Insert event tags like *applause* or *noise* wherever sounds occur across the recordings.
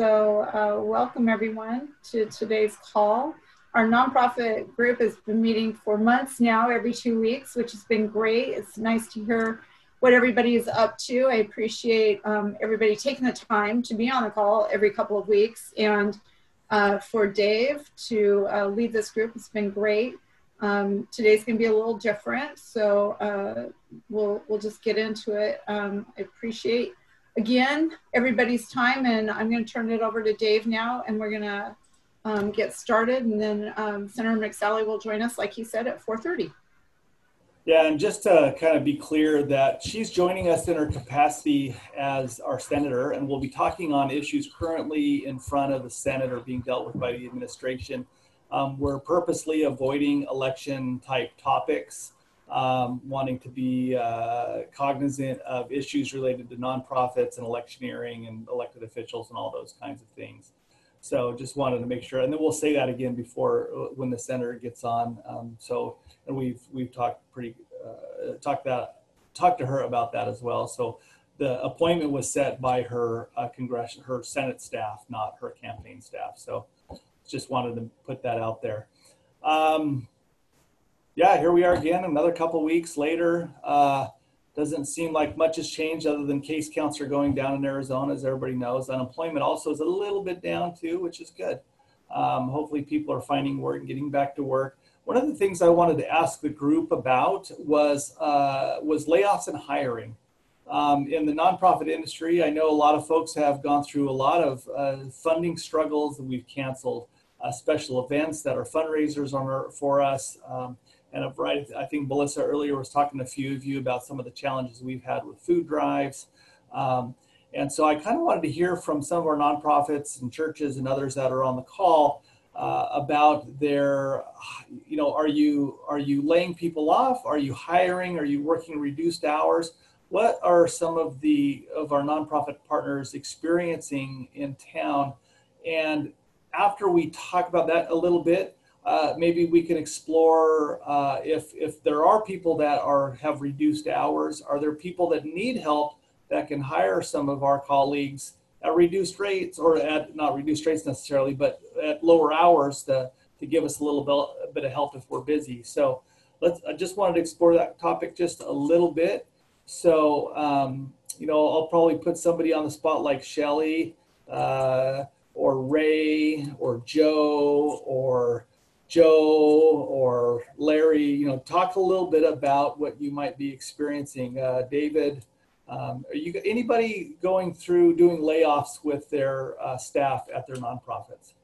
So, uh, welcome everyone to today's call. Our nonprofit group has been meeting for months now, every two weeks, which has been great. It's nice to hear what everybody is up to. I appreciate um, everybody taking the time to be on the call every couple of weeks. And uh, for Dave to uh, lead this group, it's been great. Um, today's going to be a little different, so uh, we'll we'll just get into it. Um, I appreciate again, everybody's time. And I'm going to turn it over to Dave now, and we're going to um, get started. And then um, Senator McSally will join us, like he said, at 4.30. Yeah, and just to kind of be clear that she's joining us in her capacity as our senator, and we'll be talking on issues currently in front of the Senate or being dealt with by the administration. Um, we're purposely avoiding election type topics um, wanting to be uh, cognizant of issues related to nonprofits and electioneering and elected officials and all those kinds of things. So just wanted to make sure, and then we'll say that again before uh, when the senator gets on. Um, so and we've we've talked pretty uh, talked that talked to her about that as well. So the appointment was set by her uh, congressional her Senate staff, not her campaign staff. So just wanted to put that out there. Um, yeah, here we are again, another couple weeks later. Uh, doesn't seem like much has changed other than case counts are going down in Arizona, as everybody knows. Unemployment also is a little bit down too, which is good. Um, hopefully, people are finding work and getting back to work. One of the things I wanted to ask the group about was uh, was layoffs and hiring. Um, in the nonprofit industry, I know a lot of folks have gone through a lot of uh, funding struggles we've canceled uh, special events that are fundraisers on our, for us. Um, and a variety. I think Melissa earlier was talking to a few of you about some of the challenges we've had with food drives. Um, and so I kind of wanted to hear from some of our nonprofits and churches and others that are on the call uh, about their, you know, are you are you laying people off? Are you hiring? Are you working reduced hours? What are some of the of our nonprofit partners experiencing in town? And after we talk about that a little bit, uh, maybe we can explore uh, if if there are people that are have reduced hours. Are there people that need help that can hire some of our colleagues at reduced rates or at not reduced rates necessarily, but at lower hours to to give us a little bit, a bit of help if we're busy. So let's. I just wanted to explore that topic just a little bit. So um, you know, I'll probably put somebody on the spot like Shelly. Uh, or Ray or Joe or Joe or Larry, you know, talk a little bit about what you might be experiencing. Uh, David, um, are you anybody going through doing layoffs with their uh, staff at their nonprofits?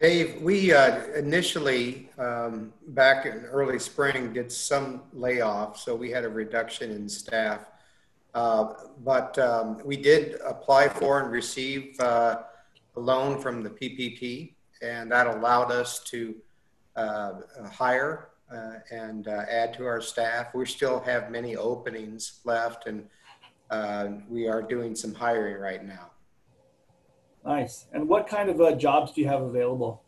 Dave, we uh, initially um, back in early spring did some layoffs, so we had a reduction in staff. Uh, but um, we did apply for and receive uh, a loan from the PPP, and that allowed us to uh, hire uh, and uh, add to our staff. We still have many openings left, and we are doing some hiring right now. Nice. And what kind of jobs do you have available?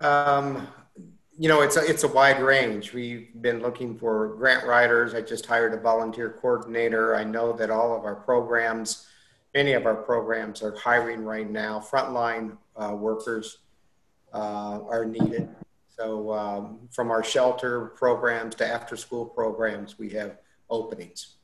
Um, you know, it's a, it's a wide range. We've been looking for grant writers. I just hired a volunteer coordinator. I know that all of our programs, many of our programs are hiring right now. Frontline uh, workers uh, are needed. So um, from our shelter programs to after school programs, we have openings.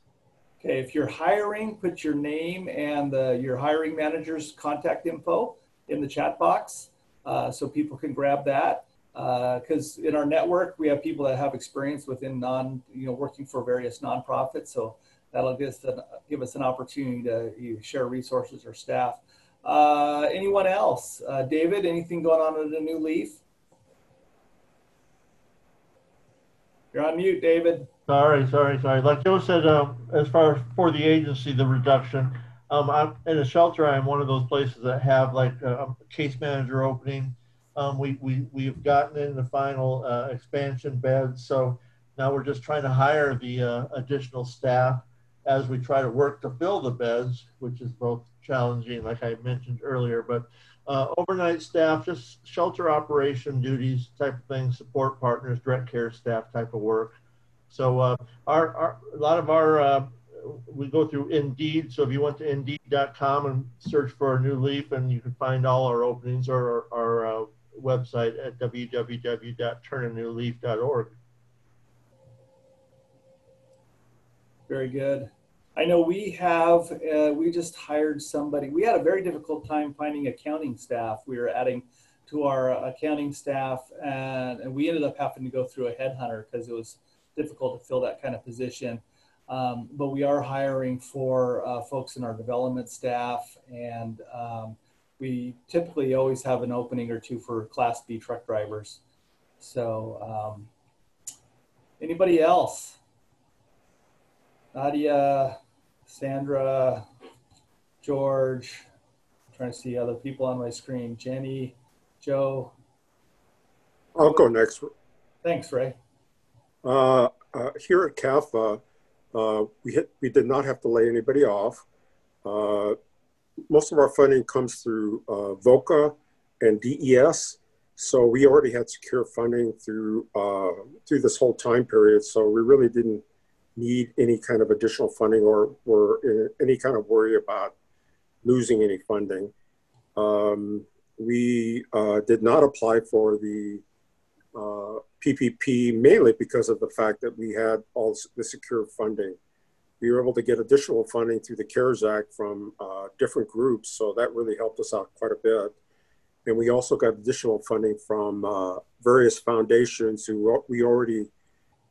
Okay, if you're hiring, put your name and your hiring manager's contact info in the chat box uh, so people can grab that because uh, in our network we have people that have experience within non you know working for various nonprofits so that'll give us an, give us an opportunity to share resources or staff. Uh, anyone else? Uh, david anything going on at a new leaf? You're on mute david. Sorry sorry sorry. Like joe said um, as far as for the agency the reduction um, I'm in a shelter. I'm one of those places that have like a case manager opening um, we, we, we've gotten in the final uh, expansion beds. So now we're just trying to hire the uh, additional staff as we try to work to fill the beds, which is both challenging, like I mentioned earlier, but uh, overnight staff, just shelter operation duties type of thing, support partners, direct care staff type of work. So uh, our, our, a lot of our uh, we go through Indeed. So if you went to Indeed.com and search for a new leaf, and you can find all our openings or our, our uh, website at www.turnanewleaf.org. Very good. I know we have, uh, we just hired somebody. We had a very difficult time finding accounting staff. We were adding to our accounting staff, and, and we ended up having to go through a headhunter because it was difficult to fill that kind of position. Um, but we are hiring for uh, folks in our development staff, and um, we typically always have an opening or two for Class B truck drivers. So, um, anybody else? Nadia, Sandra, George, I'm trying to see other people on my screen. Jenny, Joe. I'll go next. Thanks, Ray. Uh, uh, here at CAFA, uh, we, hit, we did not have to lay anybody off. Uh, most of our funding comes through uh, VOCA and DES. So we already had secure funding through, uh, through this whole time period. So we really didn't need any kind of additional funding or, or any kind of worry about losing any funding. Um, we uh, did not apply for the uh, PPP mainly because of the fact that we had all the secure funding. We were able to get additional funding through the CARES Act from uh, different groups, so that really helped us out quite a bit. And we also got additional funding from uh, various foundations who we already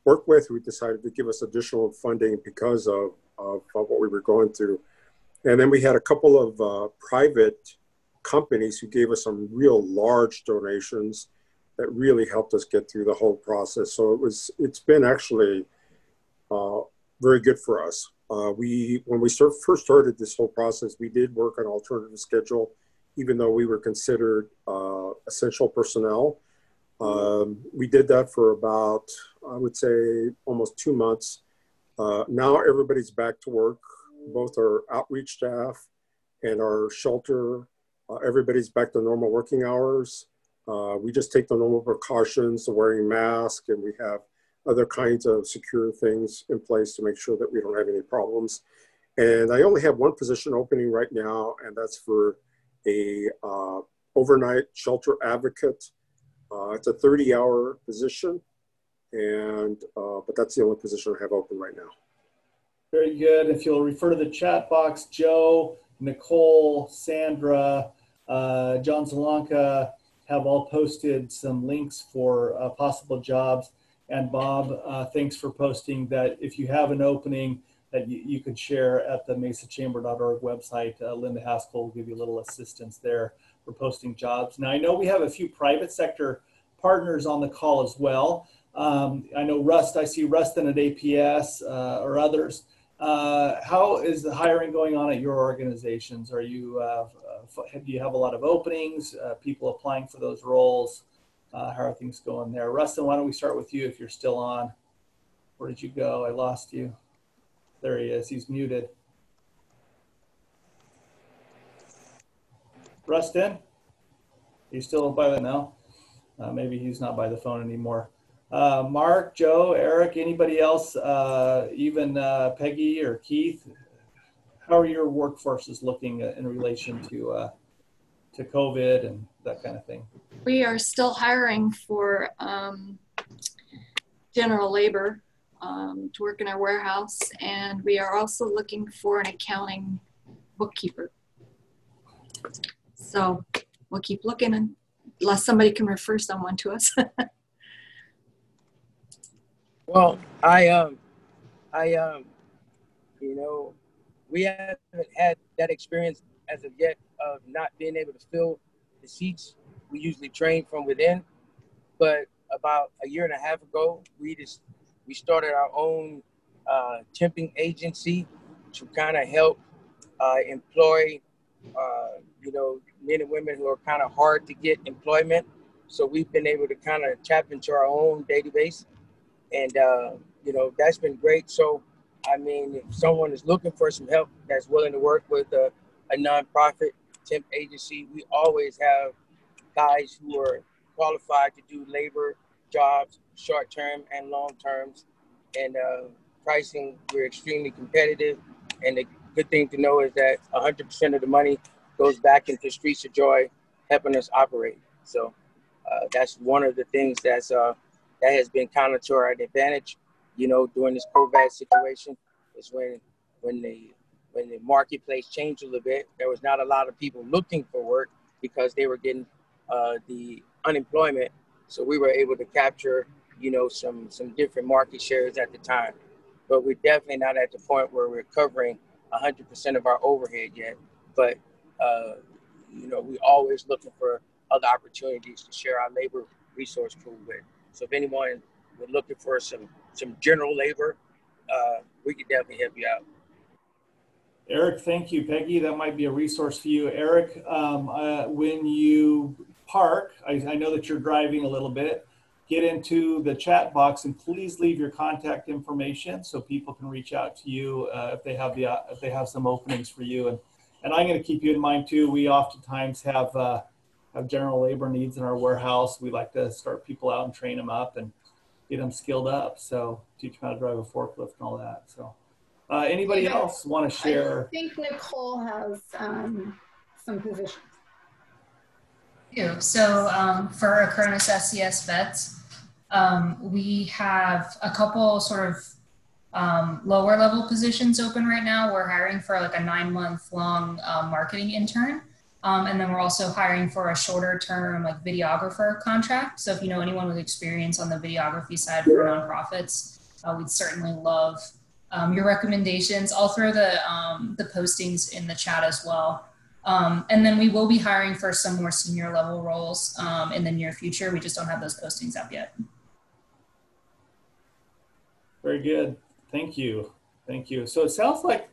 work with who decided to give us additional funding because of, of, of what we were going through. And then we had a couple of uh, private companies who gave us some real large donations that really helped us get through the whole process. So it was, it's been actually uh, very good for us. Uh, we, when we start, first started this whole process, we did work on alternative schedule, even though we were considered uh, essential personnel. Um, we did that for about, I would say, almost two months. Uh, now everybody's back to work, both our outreach staff and our shelter. Uh, everybody's back to normal working hours. Uh, we just take the normal precautions of wearing masks and we have other kinds of secure things in place to make sure that we don't have any problems. And I only have one position opening right now, and that's for a uh, overnight shelter advocate uh, it's a 30 hour position, and uh, but that's the only position I have open right now. Very good. If you'll refer to the chat box, Joe, Nicole, Sandra, uh, John Zalanka have all posted some links for uh, possible jobs. And Bob, uh, thanks for posting that if you have an opening that you, you could share at the mesachamber.org website. Uh, Linda Haskell will give you a little assistance there for posting jobs. Now, I know we have a few private sector partners on the call as well. Um, I know Rust, I see Rustin at APS uh, or others. Uh, how is the hiring going on at your organizations? Are you, uh, do you have a lot of openings, uh, people applying for those roles? Uh, how are things going there? Rustin, why don't we start with you if you're still on? Where did you go? I lost you. There he is. He's muted. Rustin? He's still by the now? Uh, maybe he's not by the phone anymore. Uh, Mark, Joe, Eric, anybody else, uh, even uh, Peggy or Keith, how are your workforces looking in relation to uh, to COVID and that kind of thing? We are still hiring for um, general labor um, to work in our warehouse, and we are also looking for an accounting bookkeeper. So we'll keep looking unless somebody can refer someone to us. *laughs* well, I um, I um, you know, we haven't had that experience as of yet of not being able to fill the seats. We usually train from within, but about a year and a half ago, we just we started our own uh, temping agency to kind of help uh, employ uh, you know, men and women who are kind of hard to get employment. So we've been able to kind of tap into our own database, and uh, you know that's been great. So, I mean, if someone is looking for some help that's willing to work with a, a nonprofit temp agency, we always have guys who are qualified to do labor jobs, short term and long terms, and uh, pricing. We're extremely competitive and the good thing to know is that 100% of the money goes back into Streets of Joy, helping us operate. So uh, that's one of the things that's uh, that has been counter to our advantage. You know, during this COVID situation, is when when the when the marketplace changed a little bit. There was not a lot of people looking for work because they were getting uh, the unemployment. So we were able to capture, you know, some some different market shares at the time. But we're definitely not at the point where we're covering 100% of our overhead yet. But uh, you know, we're always looking for other opportunities to share our labor resource pool with. So if anyone would looking for some some general labor, uh, we could definitely help you out. Eric, thank you. Peggy, that might be a resource for you. Eric, um, uh, when you park, I, I, know that you're driving a little bit, get into the chat box and please leave your contact information so people can reach out to you uh, if they have the uh, if they have some openings for you. And and I'm going to keep you in mind too. We oftentimes have uh, have general labor needs in our warehouse. We like to start people out and train them up and get them skilled up. So teach them how to drive a forklift and all that. So uh, anybody else want to share? I think Nicole has um, some positions. So um, for our current SCS vets, um, we have a couple sort of um, lower level positions open right now. We're hiring for like a nine month long um, marketing intern. Um, and then we're also hiring for a shorter term like videographer contract. So if you know anyone with experience on the videography side for nonprofits, uh, we'd certainly love um, your recommendations. I'll throw the um, the postings in the chat as well. Um, and then we will be hiring for some more senior level roles um, in the near future. We just don't have those postings up yet. Very good. Thank you. Thank you. So it sounds like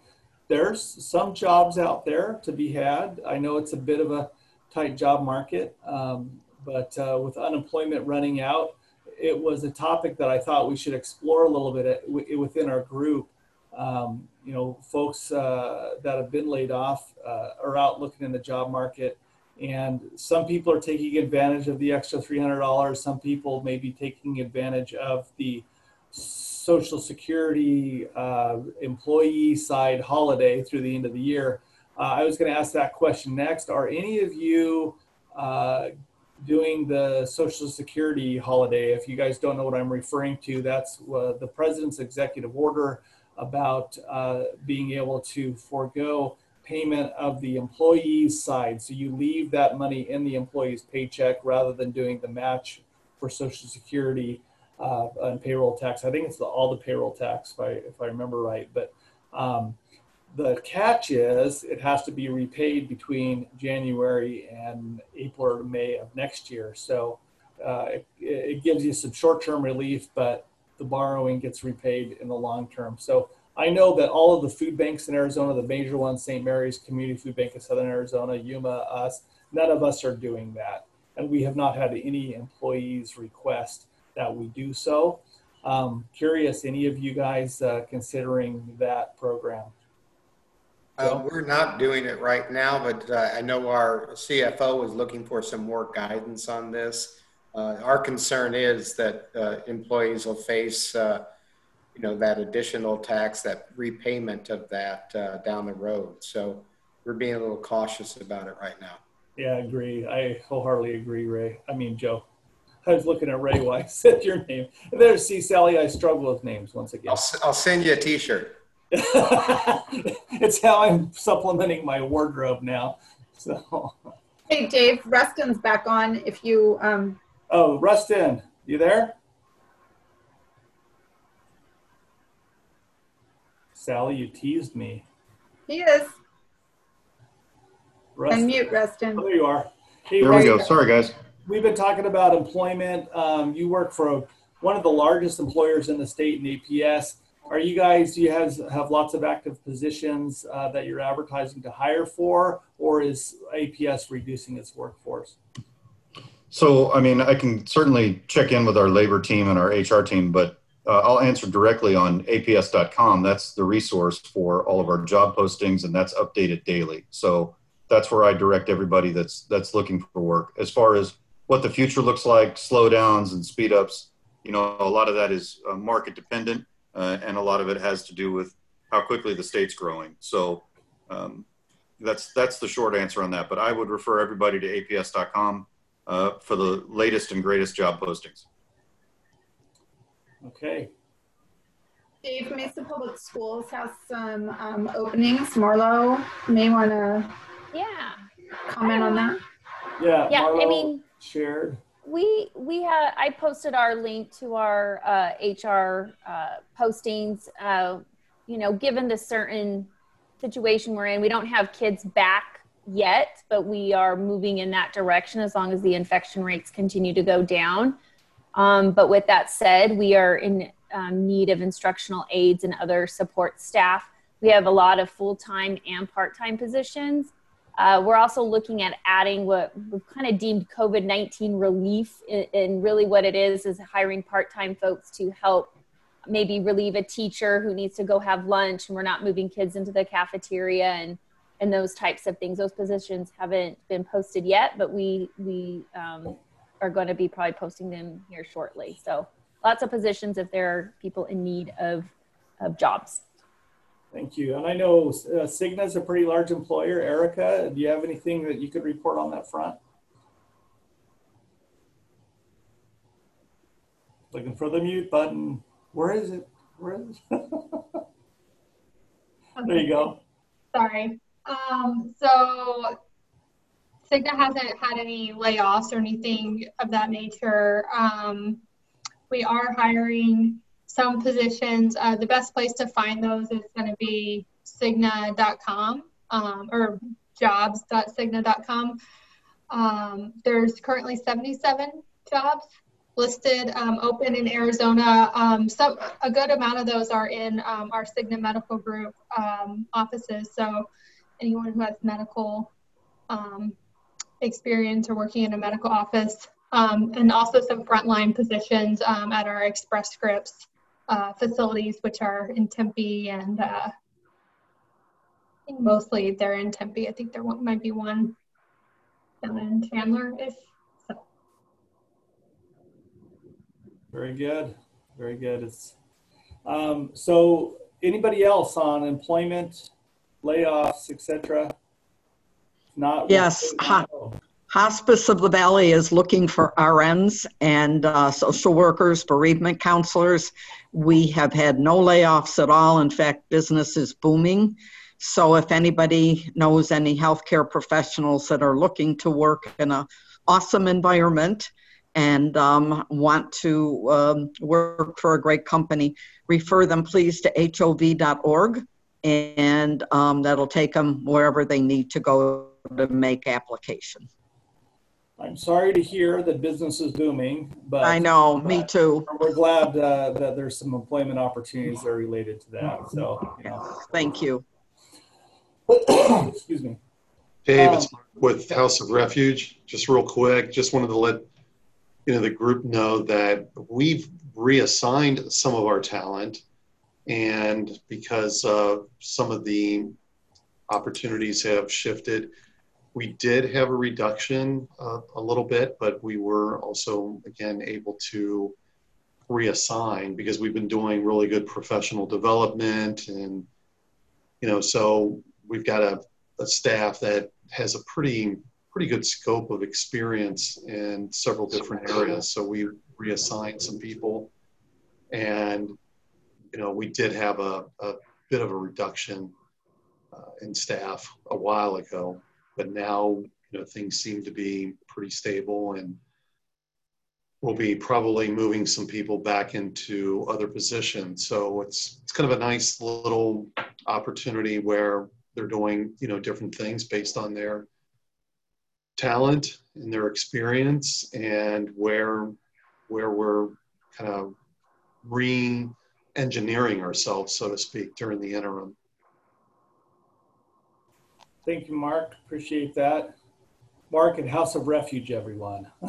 there's some jobs out there to be had. I know it's a bit of a tight job market, um, but uh, with unemployment running out, it was a topic that I thought we should explore a little bit at, within our group. Um, you know, folks uh, that have been laid off uh, are out looking in the job market, and some people are taking advantage of the extra $300. Some people may be taking advantage of the Social Security uh, employee side holiday through the end of the year. Uh, I was going to ask that question next. Are any of you uh, doing the Social Security holiday? If you guys don't know what I'm referring to, that's uh, the president's executive order about uh, being able to forego payment of the employee's side. So you leave that money in the employee's paycheck rather than doing the match for Social Security uh, on payroll tax. I think it's the, all the payroll tax, if I, if I remember right. But um, the catch is it has to be repaid between January and April or May of next year. So uh, it, it, gives you some short-term relief, but the borrowing gets repaid in the long term. So I know that all of the food banks in Arizona, the major ones, St. Mary's Community Food Bank of Southern Arizona, Yuma, us, none of us are doing that. And we have not had any employees request that we do so. Um, curious, any of you guys uh, considering that program? Uh, we're not doing it right now, but uh, I know our CFO is looking for some more guidance on this. Uh, our concern is that uh, employees will face, uh, you know, that additional tax, that repayment of that down the road. So we're being a little cautious about it right now. Yeah, I agree. I wholeheartedly agree, Ray. I mean, Joe. I was looking at Ray while I *laughs* said your name. There's see Sally. I struggle with names once again. I'll, I'll send you a T-shirt. *laughs* it's how I'm supplementing my wardrobe now. So. Hey Dave, Rustin's back on. If you. Um... Oh, Rustin, you there? Sally, you teased me. He is. Rustin. Unmute, Rustin. Oh, there you are. Hey, there we go. Sorry, guys we've been talking about employment. Um, you work for one of the largest employers in the state in APS. Are you guys, do you have, have lots of active positions uh, that you're advertising to hire for, or is APS reducing its workforce? So, I mean, I can certainly check in with our labor team and our HR team, but uh, I'll answer directly on aps.com. That's the resource for all of our job postings, and that's updated daily. So that's where I direct everybody that's that's looking for work. As far as what the future looks like, slowdowns and speed ups. You know, a lot of that is uh, market dependent, uh, and a lot of it has to do with how quickly the state's growing. So um, that's that's the short answer on that. But I would refer everybody to APS.com uh, for the latest and greatest job postings. Okay. Dave, Mesa Public Schools has some um, openings. Marlo may want to Yeah. comment on that. Yeah. Yeah, I mean- shared. We we had I posted our link to our uh, HR uh, postings. Uh, you know, given the certain situation we're in, we don't have kids back yet, but we are moving in that direction as long as the infection rates continue to go down. Um, but with that said, we are in um, need of instructional aides and other support staff. We have a lot of full time and part time positions. Uh, we're also looking at adding what we've kind of deemed COVID 19 relief. And really, what it is is hiring part time folks to help maybe relieve a teacher who needs to go have lunch and we're not moving kids into the cafeteria and and those types of things those positions haven't been posted yet but we we um, are going to be probably posting them here shortly so lots of positions if there are people in need of of jobs Thank you. And I know uh, Cigna is a pretty large employer. Erica, do you have anything that you could report on that front? Looking for the mute button. Where is it? Where is it? *laughs* there you go. Sorry. Um, so Cigna hasn't had any layoffs or anything of that nature. Um, we are hiring some positions. Uh, the best place to find those is going to be Cigna.com um, or jobs.cigna.com. Um, there's currently 77 jobs listed um, open in Arizona. Um, so a good amount of those are in um, our Cigna Medical Group um, offices. So anyone who has medical um, experience or working in a medical office, um, and also some frontline positions at our Express Scripts uh, facilities, which are in Tempe and uh, mostly they're in Tempe. I think there might be one down in Chandler-ish. Very good. Very good. It's um, so anybody else on employment, layoffs, etc. Not Yes. Hospice of the Valley is looking for RNs and uh, social workers, bereavement counselors. We have had no layoffs at all. In fact, business is booming. So if anybody knows any healthcare professionals that are looking to work in an awesome environment and um, want to um, work for a great company, refer them please to hov.org and um, that'll take them wherever they need to go to make application. I'm sorry to hear that business is booming, but I know, me too. we're glad uh, that there's some employment opportunities that are related to that. So, you know. Thank you. *coughs* excuse me. Dave, Um, it's with House of Refuge. Just real quick, just wanted to let you know the group know that we've reassigned some of our talent, and because uh, some of the opportunities have shifted, we did have a reduction uh, a little bit, but we were also again able to reassign because we've been doing really good professional development and you know so we've got a, a staff that has a pretty pretty good scope of experience in several different areas. So we reassigned some people and you know we did have a, a bit of a reduction uh, in staff a while ago but now you know things seem to be pretty stable and we'll be probably moving some people back into other positions. So it's it's kind of a nice little opportunity where they're doing you know different things based on their talent and their experience and where where we're kind of re-engineering ourselves so to speak during the interim Thank you, Mark. Appreciate that. Mark at House of Refuge, everyone. *laughs*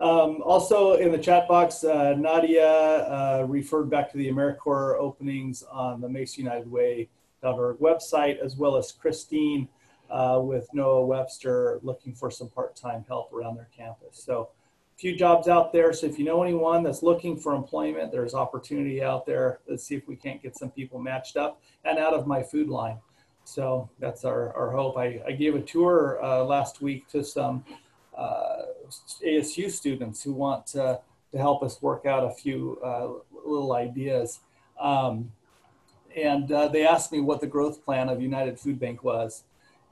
um, also in the chat box, uh, Nadia uh, referred back to the AmeriCorps openings on the MesaUnitedWay.org website, as well as Christine uh, with Noah Webster looking for some part-time help around their campus. So few jobs out there. So if you know anyone that's looking for employment, there's opportunity out there. Let's see if we can't get some people matched up and out of my food line. So that's our, our hope. I, I gave a tour uh, last week to some uh, ASU students who want to, to help us work out a few uh, little ideas. Um, and uh, they asked me what the growth plan of United Food Bank was.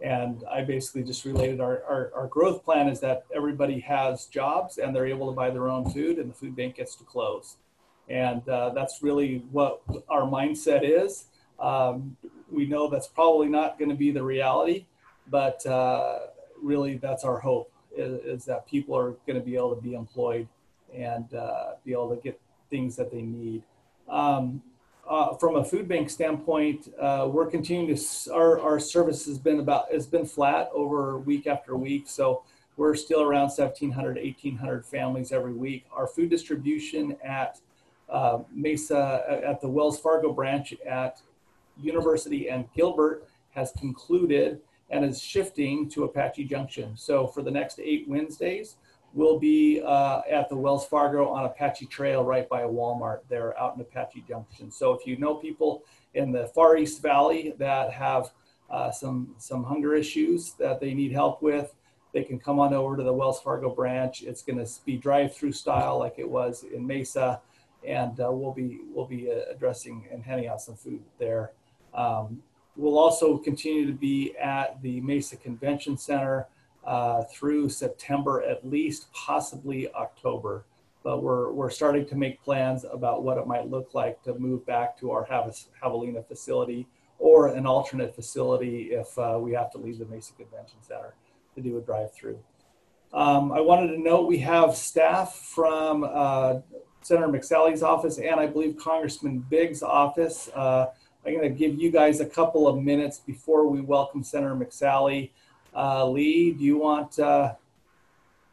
And I basically just related our, our, our, growth plan is that everybody has jobs and they're able to buy their own food and the food bank gets to close. And uh, that's really what our mindset is. Um, we know that's probably not going to be the reality, but uh, really that's our hope is, is that people are going to be able to be employed and uh, be able to get things that they need. Um, uh, from a food bank standpoint, uh, we're continuing to our, our service has been about has been flat over week after week. So we're still around 1,700, 1,800 families every week. Our food distribution at uh, Mesa at the Wells Fargo branch at University and Gilbert has concluded and is shifting to Apache Junction. So for the next eight Wednesdays, will be uh, at the Wells Fargo on Apache Trail right by Walmart there out in Apache Junction. So if you know people in the Far East Valley that have uh, some, some hunger issues that they need help with, they can come on over to the Wells Fargo branch. It's going to be drive-through style like it was in Mesa, and uh, we'll be we'll be uh, addressing and handing out some food there. Um, we'll also continue to be at the Mesa Convention Center uh, through September at least, possibly October. But we're, we're starting to make plans about what it might look like to move back to our Javelina facility or an alternate facility if uh, we have to leave the Mesa Convention Center to do a drive-through. Um, I wanted to note we have staff from uh, Senator McSally's office and I believe Congressman Biggs' office. Uh, I'm going to give you guys a couple of minutes before we welcome Senator McSally. Uh, Lee, do you want, uh,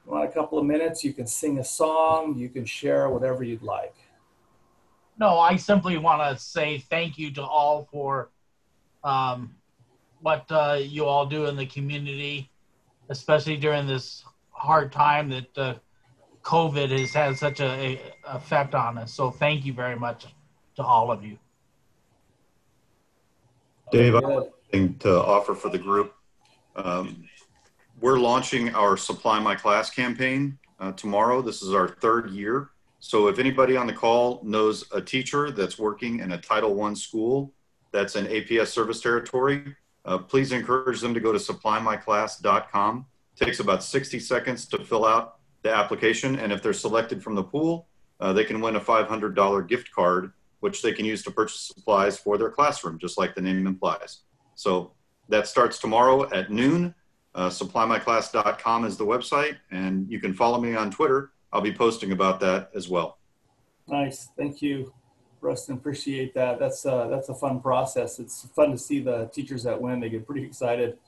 you want a couple of minutes? You can sing a song, you can share whatever you'd like. No, I simply want to say thank you to all for um, what uh, you all do in the community, especially during this hard time that uh, COVID has had such a, a, effect on us. So thank you very much to all of you. Dave, I have something to offer for the group. Um, we're launching our Supply My Class campaign uh, tomorrow. This is our third year. So if anybody on the call knows a teacher that's working in a Title I school that's in APS service territory, uh, please encourage them to go to supply-my-class.com. It takes about 60 seconds to fill out the application. And if they're selected from the pool, uh, they can win a $500 gift card, which they can use to purchase supplies for their classroom, just like the name implies. So that starts tomorrow at noon. Uh, SupplyMyClass.com is the website, and you can follow me on Twitter. I'll be posting about that as well. Nice, thank you, Rustin. Appreciate that. That's uh, that's a fun process. It's fun to see the teachers that win. They get pretty excited.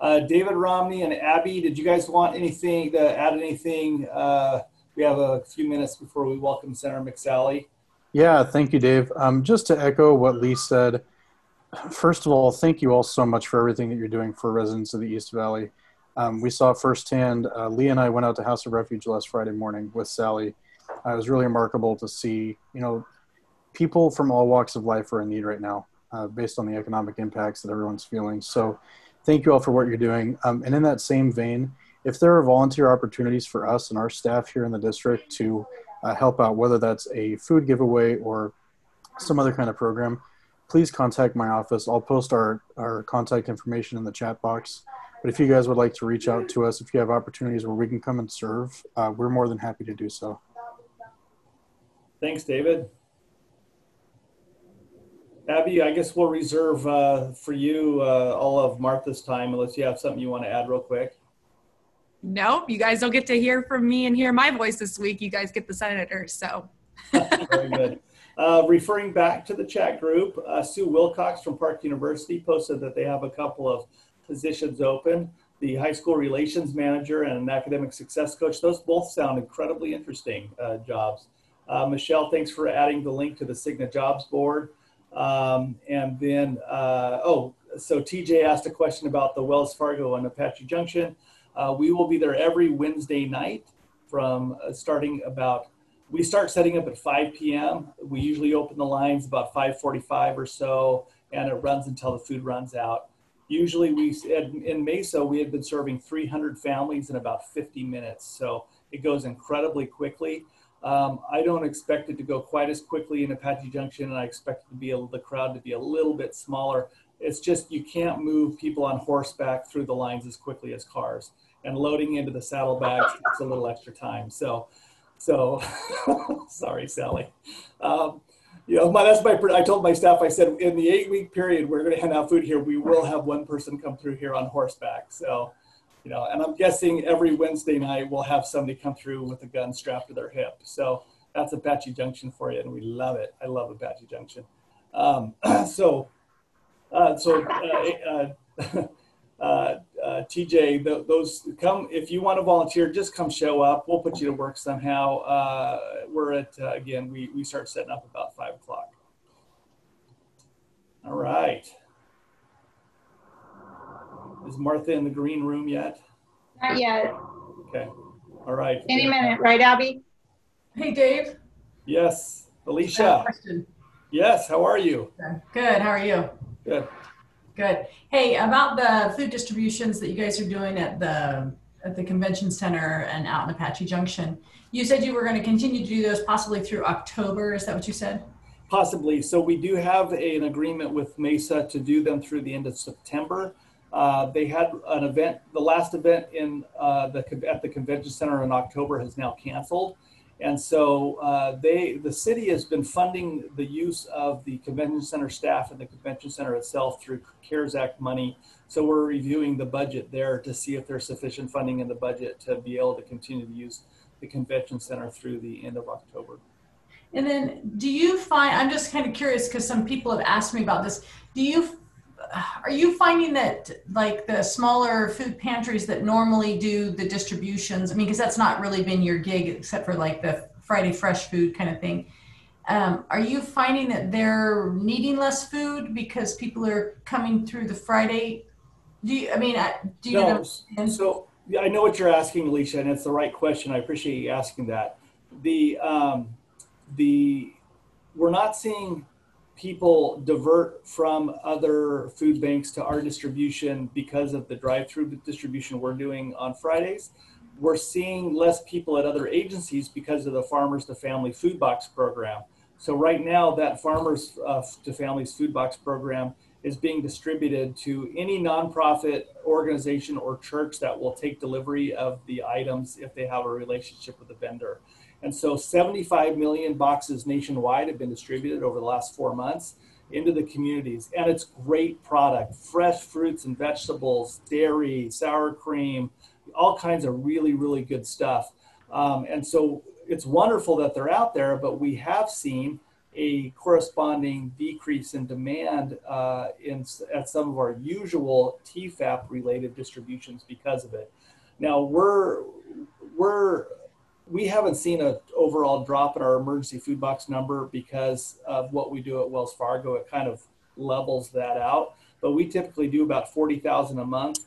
Uh, David Romney and Abby, did you guys want anything to add? Anything? Uh, we have a few minutes before we welcome Senator McSally. Yeah, thank you, Dave. Um, just to echo what Lee said first of all, thank you all so much for everything that you're doing for residents of the East Valley. Um, we saw firsthand, uh, Lee and I went out to House of Refuge last Friday morning with Sally. Uh, it was really remarkable to see, you know, people from all walks of life are in need right now uh, based on the economic impacts that everyone's feeling. So thank you all for what you're doing. Um, and in that same vein, if there are volunteer opportunities for us and our staff here in the district to uh, help out, whether that's a food giveaway or some other kind of program, please contact my office. I'll post our, our contact information in the chat box. But if you guys would like to reach out to us, if you have opportunities where we can come and serve, uh, we're more than happy to do so. Thanks, David. Abby, I guess we'll reserve uh, for you uh, all of Martha's time unless you have something you want to add real quick. Nope, you guys don't get to hear from me and hear my voice this week. You guys get the senator, so. *laughs* Very good. Uh, referring back to the chat group, uh, Sue Wilcox from Park University posted that they have a couple of positions open. The high school relations manager and an academic success coach. Those both sound incredibly interesting uh, jobs. Uh, Michelle, thanks for adding the link to the Cigna jobs board. Um, and then, uh, oh, so TJ asked a question about the Wells Fargo and Apache Junction. Uh, we will be there every Wednesday night from starting about we start setting up at 5 p.m. We usually open the lines about 5:45 or so, and it runs until the food runs out. Usually, we in Mesa we had been serving 300 families in about 50 minutes, so it goes incredibly quickly. Um, I don't expect it to go quite as quickly in Apache Junction, and I expect to be a, the crowd to be a little bit smaller. It's just you can't move people on horseback through the lines as quickly as cars, and loading into the saddlebags takes a little extra time. So so, *laughs* sorry, Sally. Um, you know, my, that's my, I told my staff, I said, in the eight week period, we're going to hand out food here. We will have one person come through here on horseback. So, you know, and I'm guessing every Wednesday night we'll have somebody come through with a gun strapped to their hip. So that's Apache Junction for you. And we love it. I love Apache Junction. Um, *clears throat* so, uh, so, uh, *laughs* uh, uh TJ, th- those come if you want to volunteer, just come show up. We'll put you to work somehow. Uh, we're at uh, again, we we start setting up about five o'clock. All right. Is Martha in the green room yet? Not yet. Okay. All right. Any minute, right, Abby? Hey, Dave. Yes, Alicia. Yes. How are you? Good. How are you? Good. Good. Hey, about the food distributions that you guys are doing at the at the convention center and out in Apache Junction, you said you were going to continue to do those possibly through October. Is that what you said? Possibly. So we do have a, an agreement with Mesa to do them through the end of September. Uh, they had an event, the last event in uh, the at the convention center in October has now canceled. And so uh, they, the city has been funding the use of the convention center staff and the convention center itself through CARES Act money. So we're reviewing the budget there to see if there's sufficient funding in the budget to be able to continue to use the convention center through the end of October. And then do you find, I'm just kind of curious because some people have asked me about this. Do you are you finding that like the smaller food pantries that normally do the distributions i mean because that's not really been your gig except for like the friday fresh food kind of thing um, are you finding that they're needing less food because people are coming through the friday? Do you i mean do you no, know? so yeah, i know what you're asking alicia and it's the right question. I appreciate you asking that. The um, the we're not seeing people divert from other food banks to our distribution because of the drive-through distribution we're doing on Fridays. We're seeing less people at other agencies because of the Farmers to Family Food Box program. So right now, that Farmers uh, to Families Food Box program is being distributed to any nonprofit organization or church that will take delivery of the items if they have a relationship with the vendor. And so 75 million boxes nationwide have been distributed over the last four months into the communities. And it's great product, fresh fruits and vegetables, dairy, sour cream, all kinds of really, really good stuff. Um, and so it's wonderful that they're out there, but we have seen a corresponding decrease in demand uh, in, at some of our usual TEFAP related distributions because of it. Now we're, we're we haven't seen an overall drop in our emergency food box number because of what we do at Wells Fargo. It kind of levels that out. But we typically do about 40,000 a month.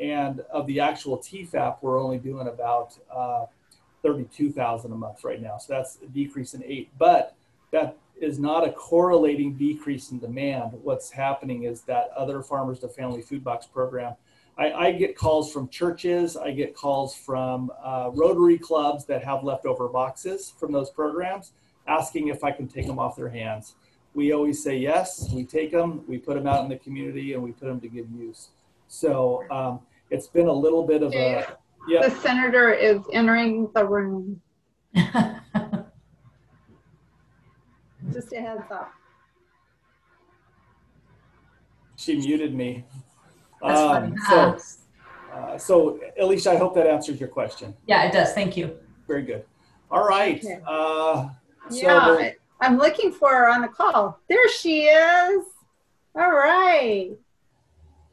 And of the actual TEFAP, we're only doing about uh, 32,000 a month right now. So that's a decrease in eight. But that is not a correlating decrease in demand. What's happening is that other Farmers to Family Food Box program I, I, get calls from churches. I get calls from uh, Rotary clubs that have leftover boxes from those programs asking if I can take them off their hands. We always say yes. We take them, we put them out in the community, and we put them to good use. So um, it's been a little bit of a. Yeah. The senator is entering the room. *laughs* Just a heads up. She muted me. Um, so, uh, so Alicia, I hope that answers your question. Yeah, it does. Thank you. Very good. All right. Okay. Uh, so yeah, I'm looking for her on the call. There she is. All right.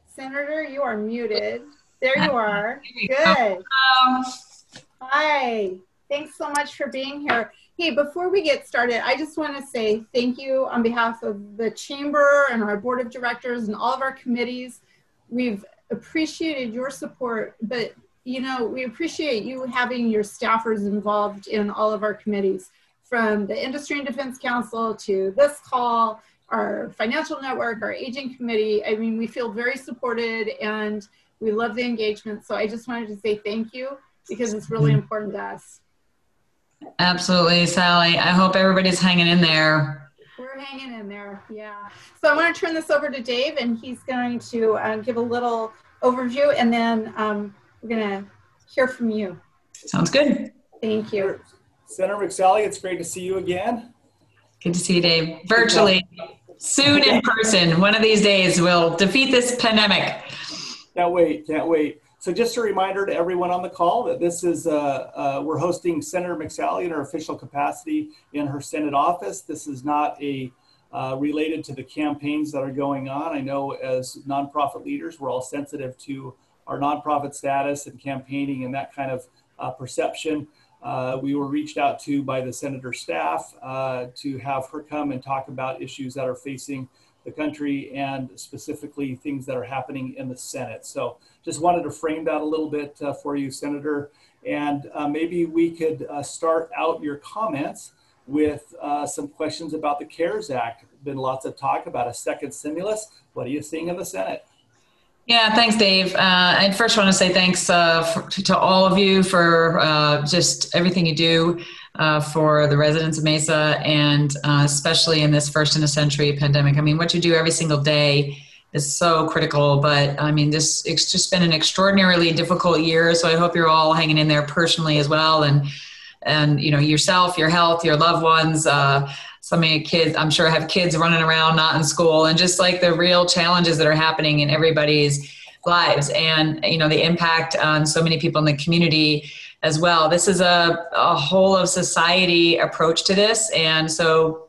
Senator, you are muted. There you are. Good. Hi. Thanks so much for being here. Hey, before we get started, I just want to say thank you on behalf of the Chamber and our Board of Directors and all of our committees we've appreciated your support, but you know, we appreciate you having your staffers involved in all of our committees, from the Industry and Defense Council to this call, our financial network, our aging committee. I mean, we feel very supported and we love the engagement. So I just wanted to say thank you because it's really mm-hmm. important to us. Absolutely, Sally. I hope everybody's hanging in there. We're hanging in there, yeah. So I want to turn this over to Dave, and he's going to uh, give a little overview, and then um, we're going to hear from you. Sounds good. Thank you. Senator McSally, it's great to see you again. Good to see you, Dave. Virtually, soon in person. One of these days, we'll defeat this pandemic. Can't wait, can't wait. So just a reminder to everyone on the call that this is, uh, uh, we're hosting Senator McSally in her official capacity in her Senate office. This is not a uh, related to the campaigns that are going on. I know as nonprofit leaders, we're all sensitive to our nonprofit status and campaigning and that kind of uh, perception. Uh, we were reached out to by the senator staff uh, to have her come and talk about issues that are facing the country and specifically things that are happening in the Senate. So just wanted to frame that a little bit uh, for you, Senator. And uh, maybe we could uh, start out your comments with uh, some questions about the CARES Act. Been lots of talk about a second stimulus. What are you seeing in the Senate? Yeah, thanks, Dave. Uh, I first want to say thanks uh, for, to all of you for uh, just everything you do uh, for the residents of Mesa, and uh, especially in this first in a century pandemic. I mean, what you do every single day is so critical. But I mean, this it's just been an extraordinarily difficult year. So I hope you're all hanging in there personally as well, and and you know yourself, your health, your loved ones. Uh, so many kids, I'm sure, have kids running around not in school, and just like the real challenges that are happening in everybody's lives, and you know the impact on so many people in the community as well. This is a, a whole of society approach to this, and so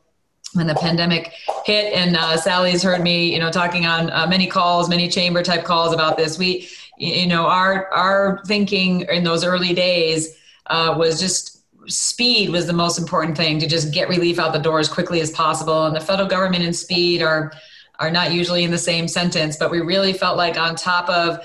when the pandemic hit and uh, sally's heard me you know talking on uh, many calls many chamber type calls about this we you know our our thinking in those early days uh, was just speed was the most important thing to just get relief out the door as quickly as possible and the federal government and speed are are not usually in the same sentence but we really felt like on top of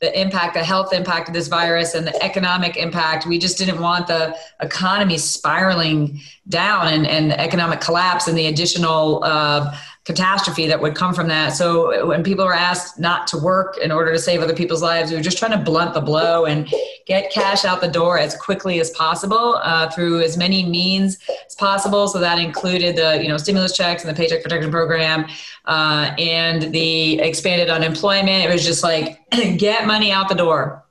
the impact, the health impact of this virus and the economic impact. We just didn't want the economy spiraling down and, and the economic collapse and the additional uh, catastrophe that would come from that. So when people were asked not to work in order to save other people's lives, we were just trying to blunt the blow and get cash out the door as quickly as possible uh, through as many means as possible. So that included the you know stimulus checks and the Paycheck Protection Program uh, and the expanded unemployment. It was just like *clears throat* get money out the door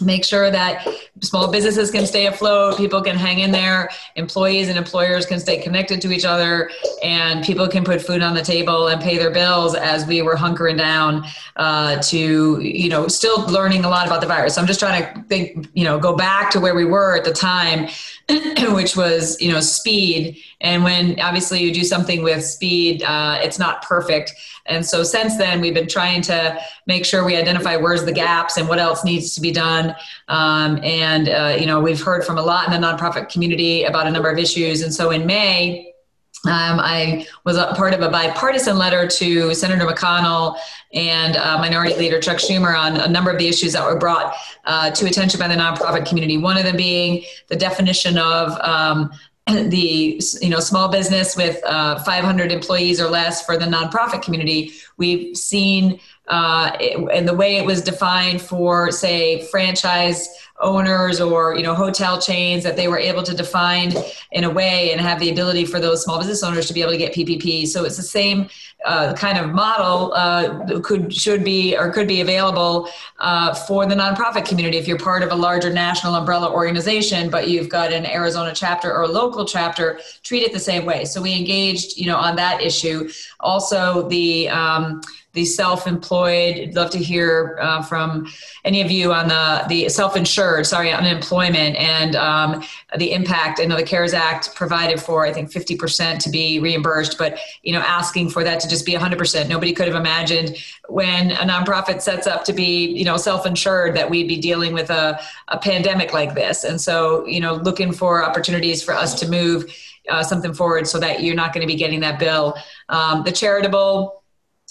make sure that small businesses can stay afloat people can hang in there employees and employers can stay connected to each other and people can put food on the table and pay their bills as we were hunkering down uh, to you know still learning a lot about the virus. So i'm just trying to think you know go back to where we were at the time *clears throat* which was you know speed. And when obviously you do something with speed uh, it's not perfect and so since then, we've been trying to make sure we identify where's the gaps and what else needs to be done. Um, and, uh, you know, we've heard from a lot in the nonprofit community about a number of issues. And so in May, um, I was part of a bipartisan letter to Senator McConnell and uh, Minority Leader Chuck Schumer on a number of the issues that were brought uh, to attention by the nonprofit community. One of them being the definition of um, the you know small business with uh, 500 employees or less for the nonprofit community we've seen uh, and the way it was defined for say franchise owners or you know hotel chains that they were able to define in a way and have the ability for those small business owners to be able to get PPP. So it's the same uh, kind of model uh, could should be or could be available uh, for the nonprofit community if you're part of a larger national umbrella organization, but you've got an Arizona chapter or a local chapter. Treat it the same way. So we engaged, you know, on that issue. Also, the um, the self-employed. love to hear uh, from any of you on the the self-insured, sorry, unemployment and um, the impact. I know the CARES Act provided for I think 50% to be reimbursed, but you know asking for that to just be 100%. Nobody could have imagined when a nonprofit sets up to be you know self-insured that we'd be dealing with a, a pandemic like this. And so you know looking for opportunities for us to move uh, something forward so that you're not going to be getting that bill. Um, the charitable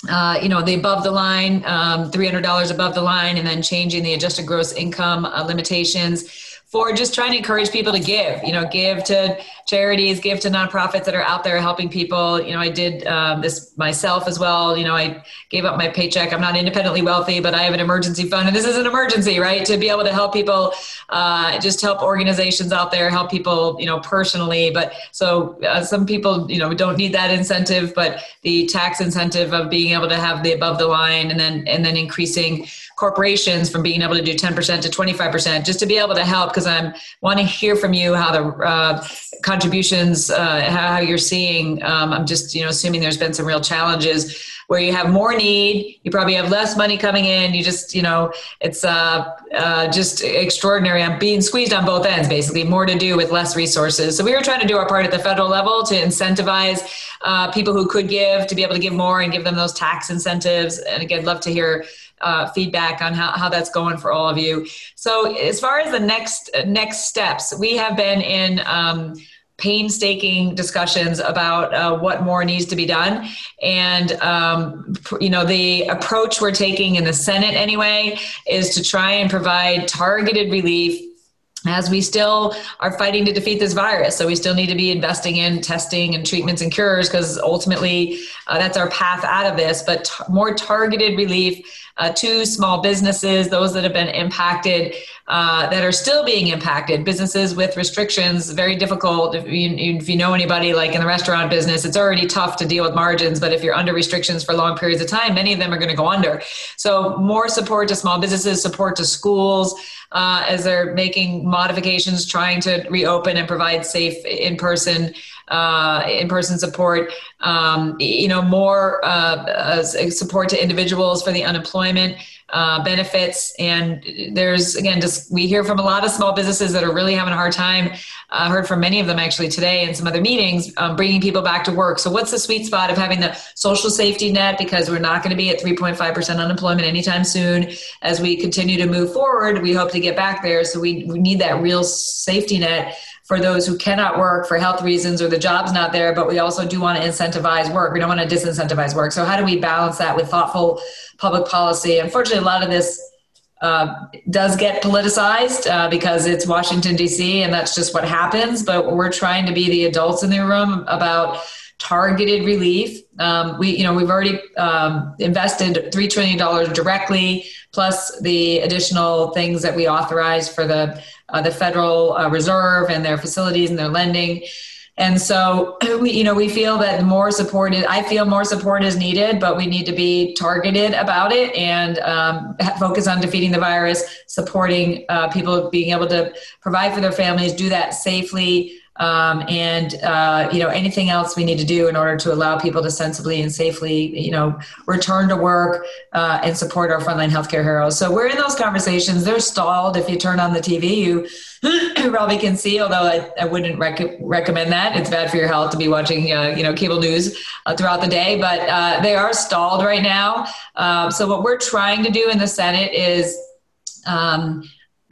uh, you know, the above the line, um, $300 above the line, and then changing the adjusted gross income uh, limitations for just trying to encourage people to give, you know, give to charities, give to nonprofits that are out there helping people. You know, I did um, this myself as well. You know, I gave up my paycheck. I'm not independently wealthy, but I have an emergency fund, and this is an emergency, right? To be able to help people, uh, just help organizations out there, help people, you know, personally. But so uh, some people, you know, don't need that incentive, but the tax incentive of being able to have the above the line, and then and then increasing corporations from being able to do 10% to 25% just to be able to help because i'm want to hear from you how the uh, contributions uh, how you're seeing. Um, i'm just you know assuming there's been some real challenges where you have more need you probably have less money coming in you just you know it's uh, uh, just extraordinary. I'm being squeezed on both ends basically more to do with less resources. So we were trying to do our part at the federal level to incentivize uh, people who could give to be able to give more and give them those tax incentives. And again love to hear uh, feedback on how, how that's going for all of you. So as far as the next next steps, we have been in um, painstaking discussions about uh, what more needs to be done and um, you know the approach we're taking in the senate anyway is to try and provide targeted relief as we still are fighting to defeat this virus. So we still need to be investing in testing and treatments and cures because ultimately uh, that's our path out of this. But t- more targeted relief uh, to small businesses, those that have been impacted, uh, that are still being impacted, businesses with restrictions, very difficult. If you, if you know anybody like in the restaurant business, it's already tough to deal with margins, but if you're under restrictions for long periods of time, many of them are going to go under. So more support to small businesses, support to schools uh, as they're making modifications, trying to reopen and provide safe in-person uh, in-person support, um, you know, more uh, support to individuals for the unemployment uh, benefits. And there's again, just we hear from a lot of small businesses that are really having a hard time. I heard from many of them actually today in some other meetings, um, bringing people back to work. So what's the sweet spot of having the social safety net? Because we're not going to be at 3.5% unemployment anytime soon. As we continue to move forward, we hope to get back there. So we, we need that real safety net for those who cannot work for health reasons or the job's not there, but we also do want to incentivize work. We don't want to disincentivize work. So, how do we balance that with thoughtful public policy? Unfortunately, a lot of this uh, does get politicized uh, because it's Washington, D.C., and that's just what happens. But we're trying to be the adults in the room about targeted relief. Um, we, you know, we've already um, invested three trillion dollars directly, plus the additional things that we authorized for the uh, the Federal uh, Reserve and their facilities and their lending. And so, *clears throat* we, you know, we feel that more support is, I feel more support is needed, but we need to be targeted about it and um, *laughs* focus on defeating the virus, supporting uh, people being able to provide for their families, do that safely, um, and uh, you know anything else we need to do in order to allow people to sensibly and safely you know return to work uh, and support our frontline healthcare heroes. So we're in those conversations. They're stalled. If you turn on the tv *clears throat* you probably can see although i, I wouldn't rec- recommend that. It's bad for your health to be watching uh, you know cable news uh, throughout the day but uh, they are stalled right now. Um, so what we're trying to do in the senate is um,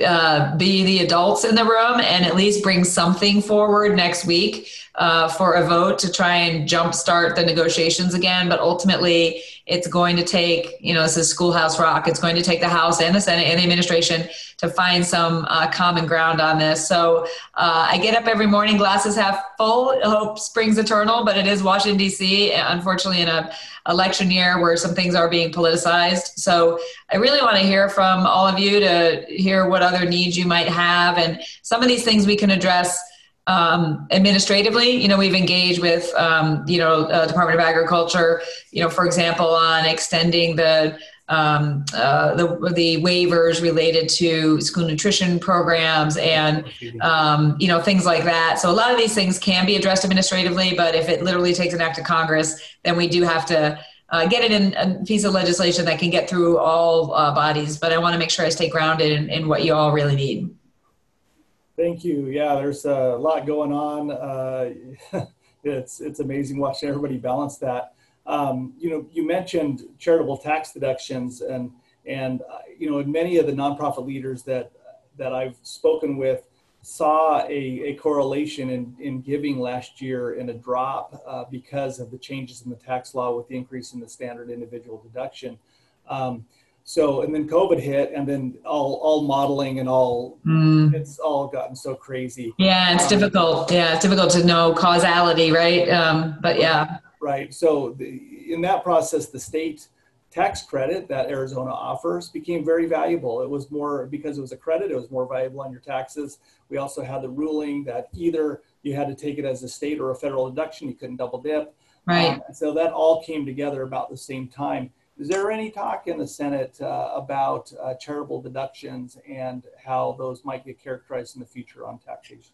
uh, be the adults in the room and at least bring something forward next week uh, for a vote to try and jumpstart the negotiations again. But ultimately, it's going to take, you know, this is Schoolhouse Rock. It's going to take the House and the Senate and the administration to find some uh, common ground on this. So uh, I get up every morning, glasses half full. Hope springs eternal, but it is Washington D.C. Unfortunately, in a election year where some things are being politicized. So I really want to hear from all of you to hear what other needs you might have, and some of these things we can address um, administratively, you know, we've engaged with, um, you know, uh, Department of Agriculture, you know, for example, on extending the um, uh, the, the waivers related to school nutrition programs and um, you know things like that. So a lot of these things can be addressed administratively, but if it literally takes an act of Congress, then we do have to uh, get it in a piece of legislation that can get through all uh, bodies. But I want to make sure I stay grounded in, in what you all really need. Thank you. Yeah, there's a lot going on. Uh, *laughs* it's it's amazing watching everybody balance that. Um, you know, you mentioned charitable tax deductions, and and uh, you know, many of the nonprofit leaders that that I've spoken with saw a, a correlation in, in giving last year in a drop uh, because of the changes in the tax law with the increase in the standard individual deduction. Um, so, and then COVID hit, and then all all modeling and all Mm. it's all gotten so crazy. Yeah, it's Um, difficult. Yeah, it's difficult to know causality, right? Um, but yeah. Right. So the, in that process, the state tax credit that Arizona offers became very valuable. It was more because it was a credit, it was more valuable on your taxes. We also had the ruling that either you had to take it as a state or a federal deduction, you couldn't double dip. Right. Um, so that all came together about the same time. Is there any talk in the Senate uh, about uh, charitable deductions and how those might get characterized in the future on taxation?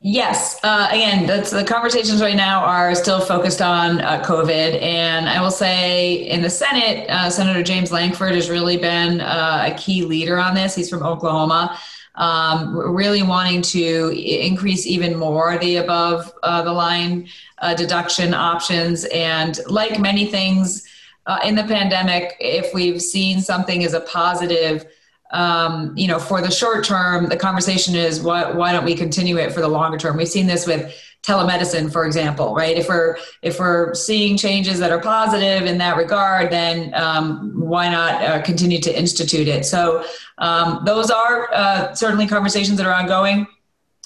Yes. Uh, again, the conversations right now are still focused on uh, COVID, and I will say in the Senate, uh, Senator James Lankford has really been uh, a key leader on this. He's from Oklahoma, um, really wanting to increase even more the above uh, the line uh, deduction options, and like many things uh, in the pandemic, if we've seen something as a positive um, you know, for the short term, the conversation is why, why don't we continue it for the longer term? We've seen this with telemedicine, for example, right? If we're if we're seeing changes that are positive in that regard, then um, why not uh, continue to institute it? So um, those are uh, certainly conversations that are ongoing.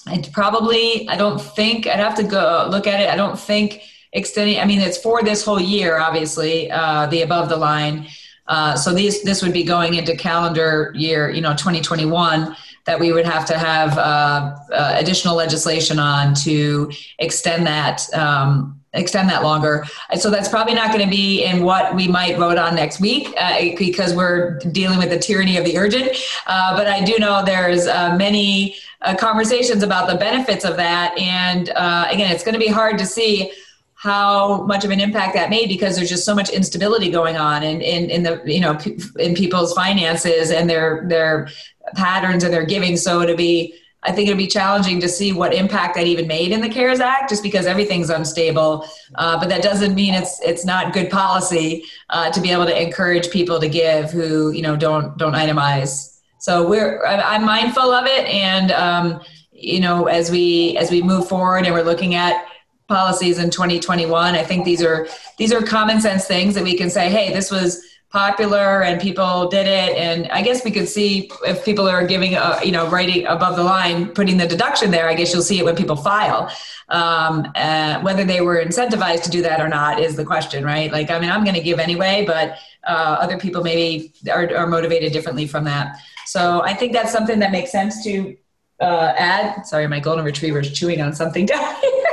And probably, I don't think I'd have to go look at it. I don't think extending. I mean, it's for this whole year, obviously, uh, the above the line. Uh, so these this would be going into calendar year, you know, 2021 that we would have to have uh, uh, additional legislation on to extend that um, extend that longer. So that's probably not going to be in what we might vote on next week uh, because we're dealing with the tyranny of the urgent. Uh, but I do know there's uh, many uh, conversations about the benefits of that, and uh, again, it's going to be hard to see how much of an impact that made because there's just so much instability going on in, in, in the you know in people's finances and their their patterns and their giving. So to be i think it'd be challenging to see what impact that even made in the cares act just because everything's unstable. Uh, but that doesn't mean it's it's not good policy uh, to be able to encourage people to give who you know don't don't itemize. So we're i'm mindful of it and um, you know as we as we move forward and we're looking at policies in 2021 i think these are these are common sense things that we can say hey this was popular and people did it. And i guess we could see if people are giving a, you know writing above the line putting the deduction there i guess you'll see it when people file. Um, uh, whether they were incentivized to do that or not is the question right? Like i mean i'm going to give anyway but uh, other people maybe are, are motivated differently from that. So i think that's something that makes sense to uh, add. Sorry my golden retriever is chewing on something. down *laughs* here *laughs*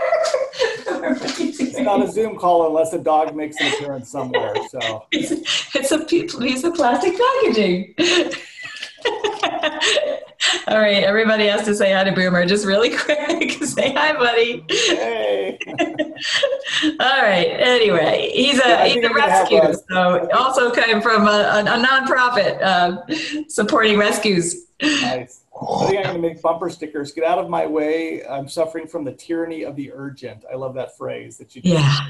Not a Zoom call unless a dog makes an appearance somewhere. So it's, it's a piece of plastic packaging. *laughs* All right, everybody has to say hi to Boomer just really *laughs* quick. say hi, buddy. Hey. *laughs* All right. Anyway, he's a Yeah, he's a a I'm gonna have rescue, so also came from a, a, a nonprofit uh, supporting rescues. nice. I think I'm going to make bumper stickers. Get out of my way. I'm suffering from the tyranny of the urgent. I love that phrase that you. just Yeah.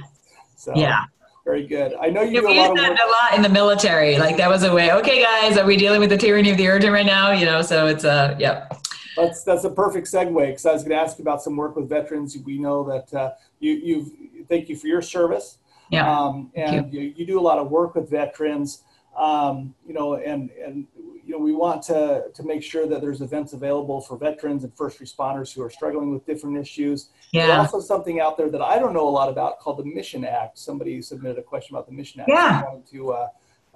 So, Yeah. Very good. I know you Yeah, do a lot that work. a lot in the military. Like that was a way. Okay, guys, are we dealing with the tyranny of the urgent right now? You know, so it's uh, yep. That's that's a perfect segue because I was going to ask you about some work with veterans. We know that uh, you you've thank you for your service. Yeah. Um, and you. You, do a lot of work with veterans. Um, you know, and and you know we want to to make sure that there's events available for veterans and first responders who are struggling with different issues. There's Yeah. also something out there that I don't know a lot about called the Mission Act. Somebody submitted a question about the Mission Act. Yeah. I wanted to uh,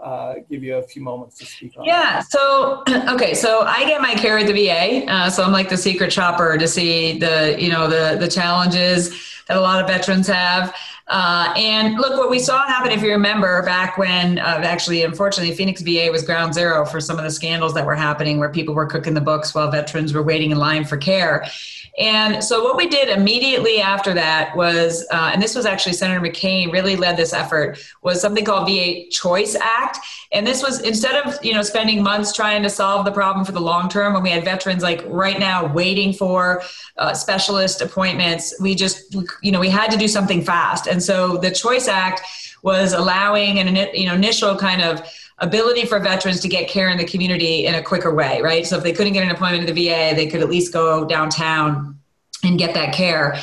uh, give you a few moments to speak on. Yeah. So *clears throat* okay. So I get my care at the VA. Uh, so I'm like the secret shopper to see the you know the the challenges that a lot of veterans have. Uh, and look, what we saw happen, if you remember, back when uh, actually, unfortunately, Phoenix VA was ground zero for some of the scandals that were happening, where people were cooking the books while veterans were waiting in line for care. And so, what we did immediately after that was, uh, and this was actually Senator McCain really led this effort, was something called VA Choice Act. And this was instead of you know spending months trying to solve the problem for the long term, when we had veterans like right now waiting for uh, specialist appointments, we just you know we had to do something fast. And so the Choice Act was allowing an you know initial kind of ability for veterans to get care in the community in a quicker way, right? So if they couldn't get an appointment at the VA, they could at least go downtown and get that care.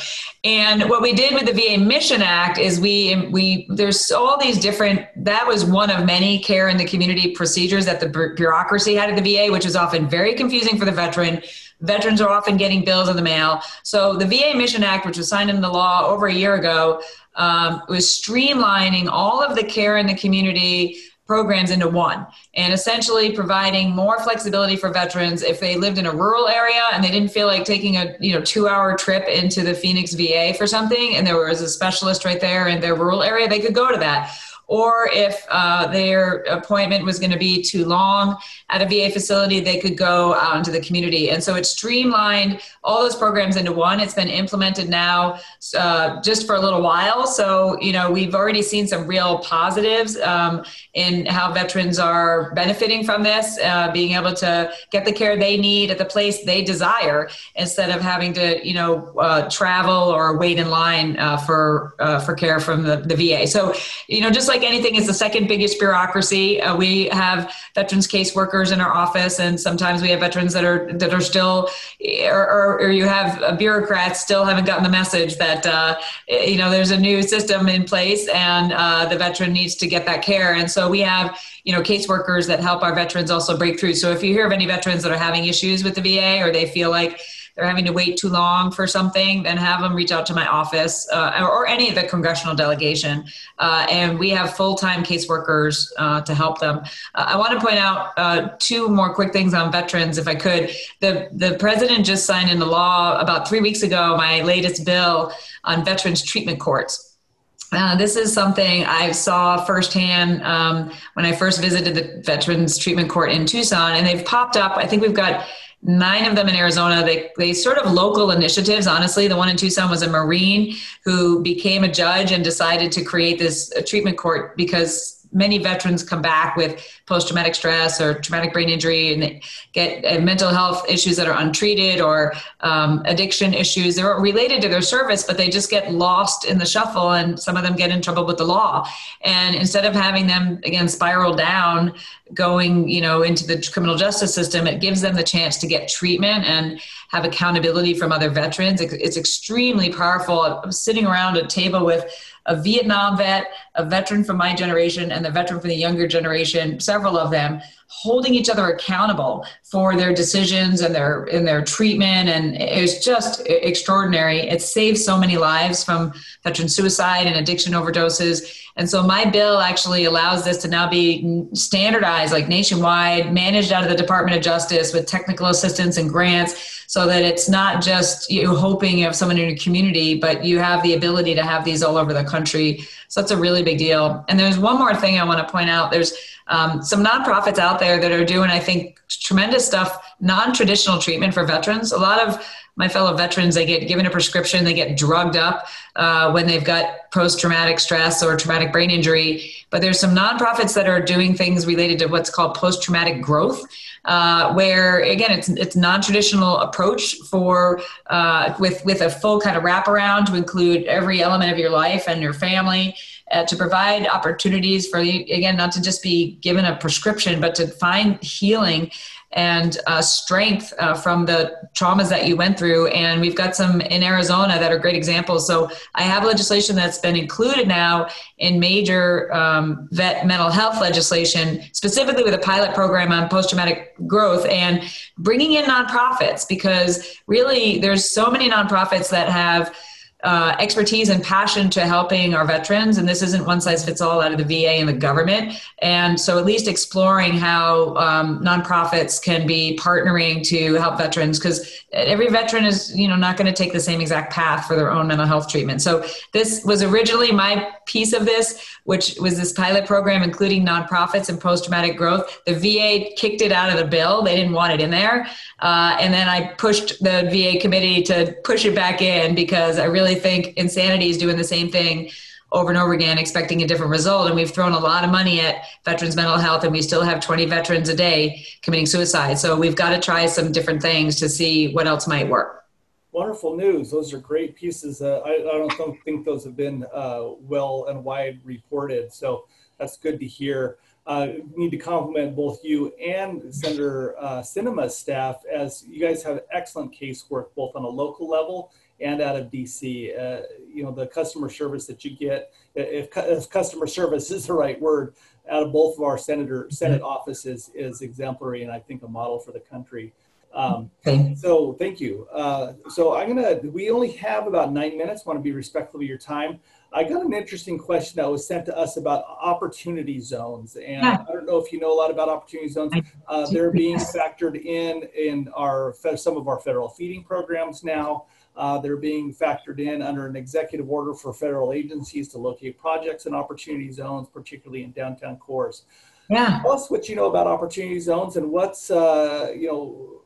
And what we did with the VA Mission Act is we we there's all these different that was one of many care in the community procedures that the bureaucracy had at the VA, which is often very confusing for the veteran. Veterans are often getting bills in the mail. So the VA Mission Act, which was signed into law over a year ago, um, was streamlining all of the care in the community programs into one and essentially providing more flexibility for veterans if they lived in a rural area and they didn't feel like taking a you know two hour trip into the phoenix va for something and there was a specialist right there in their rural area they could go to that or if uh, their appointment was going to be too long at a VA facility, they could go out into the community. And so it streamlined all those programs into one. It's been implemented now uh, just for a little while. So, you know, we've already seen some real positives um, in how veterans are benefiting from this, uh, being able to get the care they need at the place they desire instead of having to, you know, uh, travel or wait in line uh, for, uh, for care from the, the VA. So, you know, just like like anything, it's the second biggest bureaucracy. Uh, we have veterans caseworkers in our office, and sometimes we have veterans that are that are still, or, or, or you have bureaucrats still haven't gotten the message that uh, you know there's a new system in place, and uh, the veteran needs to get that care. And so we have you know caseworkers that help our veterans also break through. So if you hear of any veterans that are having issues with the VA, or they feel like they're having to wait too long for something, then have them reach out to my office uh, or, any of the congressional delegation. Uh, and we have full time caseworkers uh, to help them. Uh, I want to point out uh, two more quick things on veterans, if I could. The, the president just signed into law about three weeks ago my latest bill on veterans treatment courts. Uh, this is something I saw firsthand um, when I first visited the Veterans Treatment Court in Tucson, and they've popped up. I think we've got nine of them in Arizona. They, they sort of local initiatives. Honestly, the one in Tucson was a Marine who became a judge and decided to create this treatment court because many veterans come back with post-traumatic stress or traumatic brain injury and they get uh, mental health issues that are untreated or um, addiction issues. They're related to their service but they just get lost in the shuffle and some of them get in trouble with the law. And instead of having them again spiral down going you know into the criminal justice system it gives them the chance to get treatment and have accountability from other veterans. It's extremely powerful. I'm sitting around a table with a Vietnam vet, a veteran from my generation, and the veteran from the younger generation, several of them, holding each other accountable for their decisions and their in their treatment. And it's just extraordinary. It saves so many lives from veteran suicide and addiction overdoses. And so my bill actually allows this to now be standardized like nationwide managed out of the department of justice with technical assistance and grants so that it's not just you hoping you have someone in your community but you have the ability to have these all over the country. So that's a really big deal. And there's one more thing i want to point out. There's um, some nonprofits out there that are doing, I think, tremendous stuff, non traditional treatment for veterans. A lot of my fellow veterans, they get given a prescription, they get drugged up uh, when they've got post traumatic stress or traumatic brain injury. But there's some nonprofits that are doing things related to what's called post traumatic growth. Uh, where again it's it's non-traditional approach for uh, with with a full kind of wraparound to include every element of your life and your family uh, to provide opportunities for you, again, not to just be given a prescription, but to find healing and uh, strength uh, from the traumas that you went through. And we've got some in Arizona that are great examples. So I have legislation that's been included now in major um, vet mental health legislation, specifically with a pilot program on post traumatic growth and bringing in nonprofits because really there's so many nonprofits that have uh, expertise and passion to helping our veterans, and this isn't one size fits all out of the VA and the government. And so, at least exploring how um, nonprofits can be partnering to help veterans, because every veteran is, you know, not going to take the same exact path for their own mental health treatment. So, this was originally my piece of this, which was this pilot program, including nonprofits and post traumatic growth. The VA kicked it out of the bill; they didn't want it in there, uh, and then I pushed the VA committee to push it back in because I really really think insanity is doing the same thing over and over again, expecting a different result. And we've thrown a lot of money at veterans' mental health, and we still have 20 veterans a day committing suicide. So we've got to try some different things to see what else might work. Wonderful news. Those are great pieces. Uh, I, I, don't think those have been uh, well and wide reported. So that's good to hear. Uh, need to compliment both you and Senator uh, Sinema's staff as you guys have excellent casework both on a local level and out of DC. Uh, you know, the customer service that you get, if, if, customer service *laughs* is the right word, out of both of our senator Senate offices is exemplary and I think a model for the country. Um, so thank you. Uh, so I'm gonna, we only have about nine minutes, want to be respectful of your time. I got an interesting question that was sent to us about opportunity zones. And yeah. I don't know if you know a lot about opportunity zones. Uh, they're being factored in in our some of our federal feeding programs now. Uh, they're being factored in under an executive order for federal agencies to locate projects in opportunity zones, particularly in downtown cores. Yeah. Tell us what you know about opportunity zones and what's, uh, you know,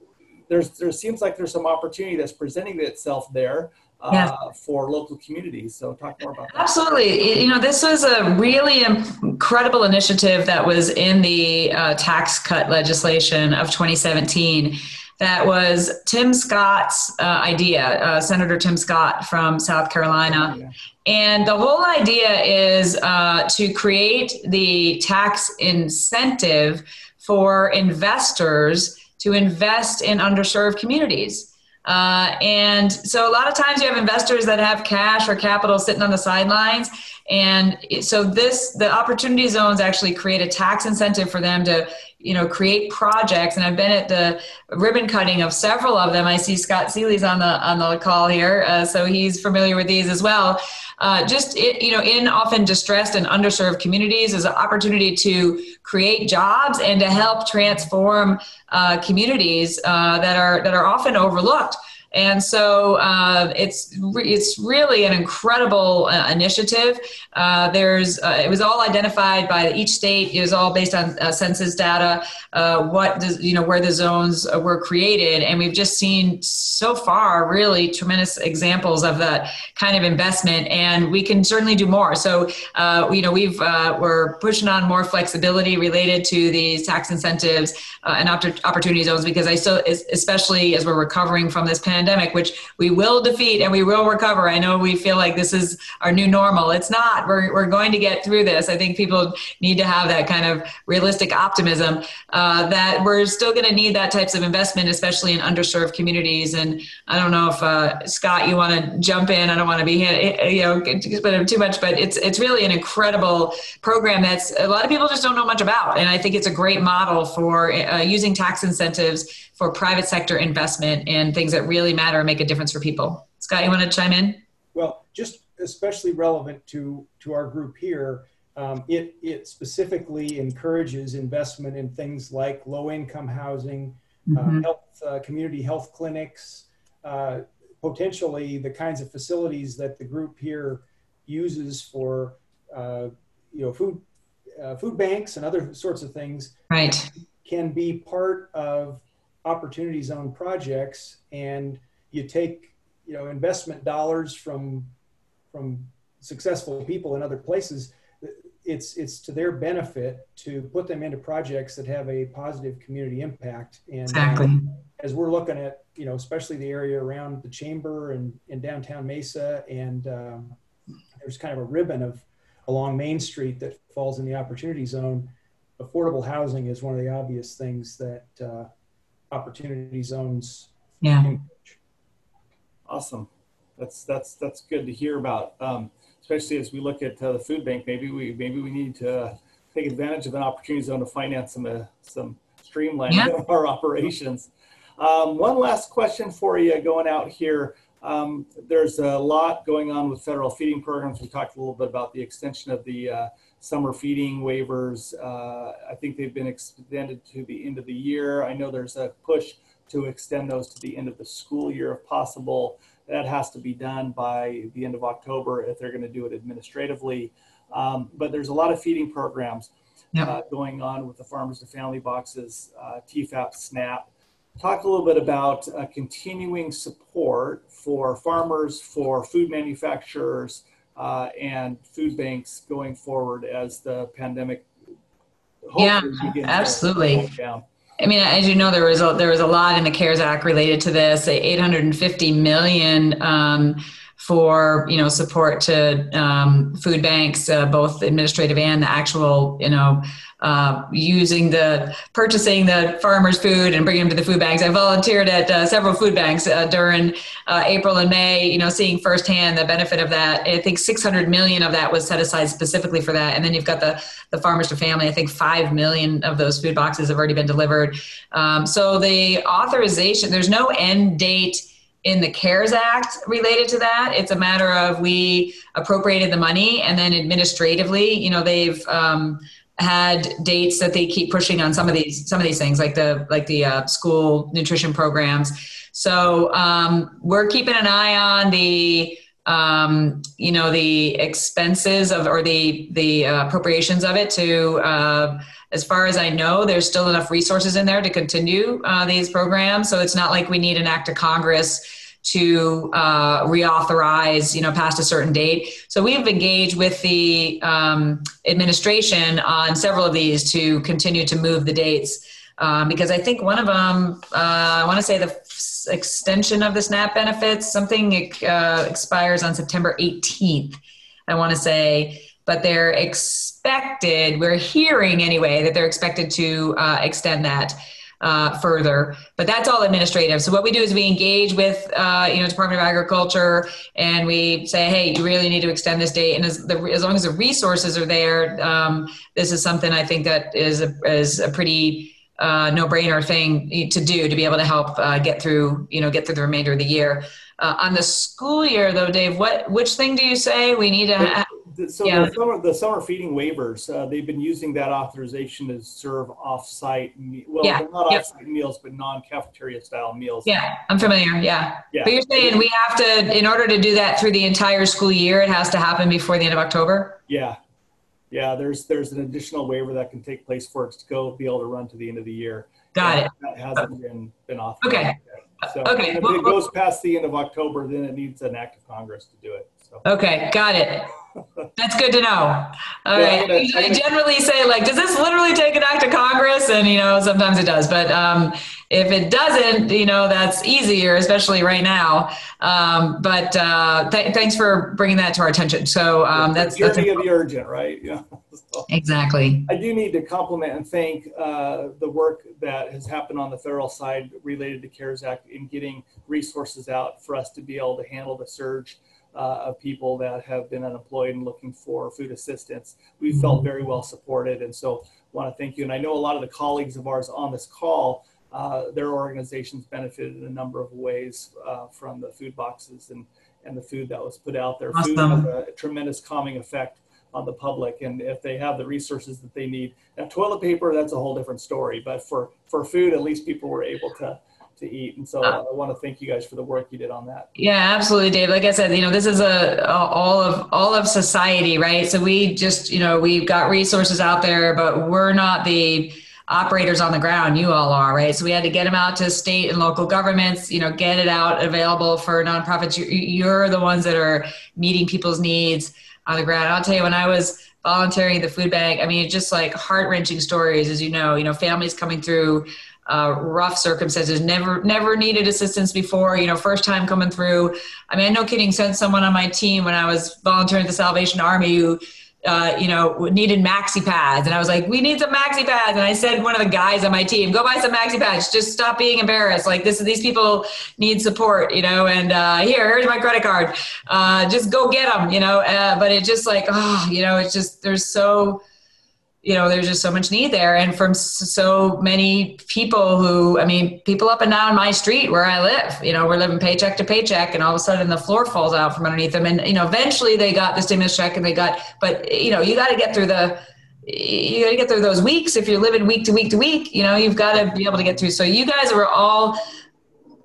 there's there seems like there's some opportunity that's presenting itself there uh, yeah. for local communities. So talk more about that. Absolutely. You know, this was a really incredible initiative that was in the uh, tax cut legislation of 2017. That was Tim Scott's uh, idea, uh, Senator Tim Scott from South Carolina. Yeah. And the whole idea is uh, to create the tax incentive for investors to invest in underserved communities. Uh, and so a lot of times you have investors that have cash or capital sitting on the sidelines. And so this, the opportunity zones actually create a tax incentive for them to, you know, create projects. And I've been at the ribbon cutting of several of them. I see Scott Seeley's on the, on the call here. Uh, so he's familiar with these as well. Uh, just, it, you know, in often distressed and underserved communities is an opportunity to create jobs and to help transform uh, communities uh, that are that are often overlooked. And so uh, it's re- it's really an incredible uh, initiative. Uh, there's uh, it was all identified by each state. It was all based on uh, census data. Uh, what does, you know where the zones were created, and we've just seen so far really tremendous examples of that kind of investment. And we can certainly do more. So you know we've we're pushing on more flexibility related to these tax incentives and opportunity zones because I still especially as we're recovering from this pandemic pandemic, which we will defeat and we will recover. I know we feel like this is our new normal. It's not. We're, we're going to get through this. I think people need to have that kind of realistic optimism uh, that we're still going to need that types of investment, especially in underserved communities. And I don't know if uh, Scott, you want to jump in. I don't want to be you know too much, but it's it's really an incredible program that's a lot of people just don't know much about. And I think it's a great model for uh, using tax incentives for private sector investment and things that really matter and make a difference for people. Scott, you want to chime in? Well, just especially relevant to to our group here, um, it it specifically encourages investment in things like low income housing, uh, mm-hmm. uh, health, uh, community health clinics, uh, potentially the kinds of facilities that the group here uses for uh, you know food uh, food banks and other sorts of things. Right. Can be part of opportunity zone projects and you take you know investment dollars from from successful people in other places it's it's to their benefit to put them into projects that have a positive community impact and exactly. um, as we're looking at you know especially the area around the chamber and in downtown mesa and um, there's kind of a ribbon of along main street that falls in the opportunity zone affordable housing is one of the obvious things that uh, opportunity zones. Yeah. Awesome. That's that's that's good to hear about. Um, especially as we look at uh, the food bank, maybe we maybe we need to take advantage of an opportunity zone to finance some uh, some streamlining yeah. of our operations. Um, one last question for you going out here. Um, there's a lot going on with federal feeding programs. We talked a little bit about the extension of the uh, summer feeding waivers. Uh, I think they've been extended to the end of the year. I know there's a push to extend those to the end of the school year if possible. That has to be done by the end of October if they're going to do it administratively. Um, but there's a lot of feeding programs yep. uh, going on with the farmers to family boxes, uh, TEFAP, SNAP. Talk a little bit about uh, continuing support for farmers, for food manufacturers, uh, and food banks going forward as the pandemic. Yeah, absolutely. I mean, as you know, there was a, there was a lot in the CARES Act related to this. 850 million um, for you know support to um, food banks, uh, both administrative and the actual you know uh, using the purchasing the farmers' food and bringing them to the food banks. I volunteered at uh, several food banks uh, during uh, April and May. You know, seeing firsthand the benefit of that. I think 600 million of that was set aside specifically for that, and then you've got the the farmers to family. I think five million of those food boxes have already been delivered. Um, so the authorization, there's no end date in the CARES Act related to that. It's a matter of we appropriated the money and then administratively, you know, they've um, had dates that they keep pushing on some of these some of these things like the like the uh, school nutrition programs so um, we're keeping an eye on the um, you know the expenses of or the the uh, appropriations of it to uh, as far as i know there's still enough resources in there to continue uh, these programs so it's not like we need an act of congress to uh, reauthorize, you know, past a certain date. So we've engaged with the um, administration on several of these to continue to move the dates. Um, because I think one of them, uh, I want to say the f- extension of the SNAP benefits, something uh, expires on September 18th, I want to say, but they're expected, we're hearing anyway, that they're expected to uh, extend that uh, further. But that's all administrative. So what we do is we engage with uh, you know Department of Agriculture and we say, hey, you really need to extend this date. And as, the, as long as the resources are there, um, this is something I think that is a, is a pretty uh, no-brainer thing to do to be able to help uh, get through you know get through the remainder of the year. Uh, on the school year, though, Dave, what which thing do you say we need to? Ha- so yeah. the, summer, the summer feeding waivers, uh, they've been using that authorization to serve off-site, well, yeah. not yep. off-site meals, but non-cafeteria style meals. Yeah, I'm familiar. Yeah. yeah. But you're saying we have to, in order to do that through the entire school year, it has to happen before the end of October. Yeah. Yeah. There's there's an additional waiver that can take place for it to go be able to run to the end of the year. Got it. That hasn't been been authorized. Okay. Yet. So okay. if it goes past the end of October, then it needs an act of Congress to do it. So. Okay, got it. That's good to know. All yeah, right. Gonna, I generally say like, does this literally take an act of Congress? And you know, sometimes it does, but um, if it doesn't, you know, that's easier, especially right now. Um, but uh, th- thanks for bringing that to our attention. So um, that's the journey of the urgent, right? Yeah. *laughs* So exactly. I do need to compliment and thank uh, the work that has happened on the federal side related to CARES Act in getting resources out for us to be able to handle the surge uh, of people that have been unemployed and looking for food assistance. We felt mm-hmm. very well supported, and so want to thank you. And I know a lot of the colleagues of ours on this call, uh, their organizations benefited in a number of ways uh, from the food boxes and and the food that was put out there. Awesome. Food has a tremendous calming effect on the public, and if they have the resources that they need, now toilet paper that's a whole different story. But for for food, at least people were able to to eat. And so uh, I want to thank you guys for the work you did on that. Yeah, absolutely, Dave. Like I said, you know, this is a, a, all of all of society, right? So we just, you know, we've got resources out there, but we're not the operators on the ground. You all are, right? So we had to get them out to state and local governments. You know, get it out available for nonprofits. You're the ones that are meeting people's needs on the ground. I'll tell you, when I was volunteering at the food bank, I mean, just like heart wrenching stories, as you know, you know, families coming through uh, rough circumstances, never never needed assistance before, you know, first time coming through. I mean, I no kidding, sent someone on my team when I was volunteering at the Salvation Army who, uh, you know, needed maxi pads. And I was like, we need some maxi pads. And I said one of the guys on my team, go buy some maxi pads. Just stop being embarrassed. Like this, these people need support, you know, and uh, here, here's my credit card. Uh, just go get them, you know. Uh, but it just like, oh, you know, it's just, there's so, you know there's just so much need there. And from so many people who i mean people up and down my street where i live you know we're living paycheck to paycheck and all of a sudden the floor falls out from underneath them. And you know eventually they got the stimulus check and they got but you know you got to get through the you got to get through those weeks. If you're living week to week to week you know you've got to be able to get through. So you guys were all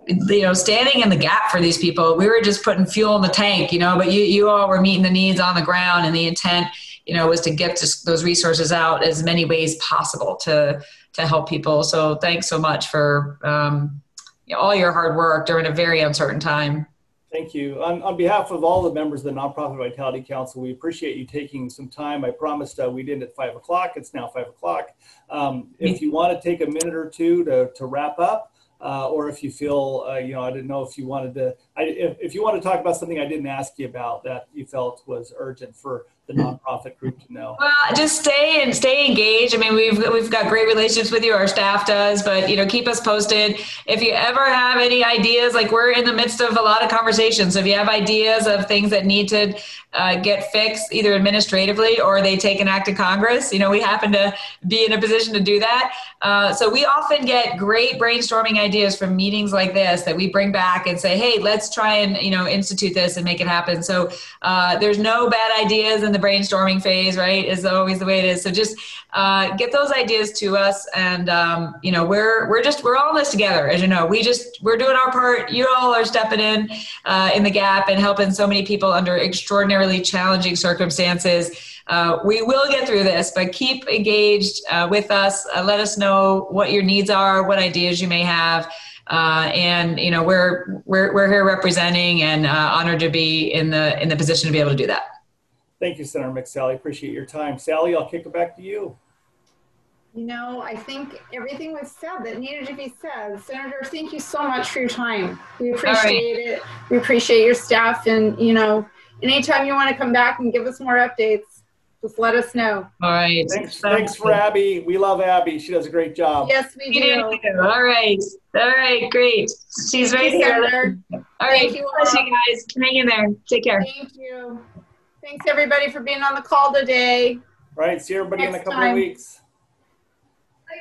you know standing in the gap for these people. We were just putting fuel in the tank you know but you you all were meeting the needs on the ground and the intent you know, was to get those resources out as many ways possible to to help people. So thanks so much for um, you know, all your hard work during a very uncertain time. Thank you. On, on, behalf of all the members of the Nonprofit Vitality Council, we appreciate you taking some time. I promised uh, we'd end at five o'clock. It's now five o'clock. Um, if you want to take a minute or two to, to wrap up, uh, or if you feel, uh, you know, I didn't know if you wanted to, I, if, if you want to talk about something I didn't ask you about that you felt was urgent for the nonprofit group to know. Well, just stay and stay engaged. I mean, we've we've got great relationships with you. Our staff does, but you know, keep us posted. If you ever have any ideas, like we're in the midst of a lot of conversations. So if you have ideas of things that need to uh, get fixed, either administratively or they take an act to Congress, you know, we happen to be in a position to do that. Uh, so we often get great brainstorming ideas from meetings like this that we bring back and say, hey, let's try and you know institute this and make it happen. So uh, there's no bad ideas in the brainstorming phase, right? Is always the way it is. So just uh, get those ideas to us, and um, you know we're we're just we're all in this together, as you know. We just we're doing our part. You all are stepping in uh, in the gap and helping so many people under extraordinarily challenging circumstances. Uh, we will get through this, but keep engaged uh, with us. Uh, let us know what your needs are, what ideas you may have. Uh, and you know we're we're we're here representing and uh, honored to be in the in the position to be able to do that. Thank you, Senator McSally. Appreciate your time. Sally, I'll kick it back to you. You know, I think everything was said that needed to be said. Senator, thank you so much for your time. We appreciate right. it. We appreciate your staff. And, you know, anytime you want to come back and give us more updates, just let us know. All right. Thanks, thanks for Abby. We love Abby. She does a great job. Yes, we do. All right. All right. Great. She's right here. Senator. All right. Thank you, Bless you guys. Hang in there. Take care. Thank you. Thanks everybody for being on the call today. Right. See everybody Next in a couple time. of weeks.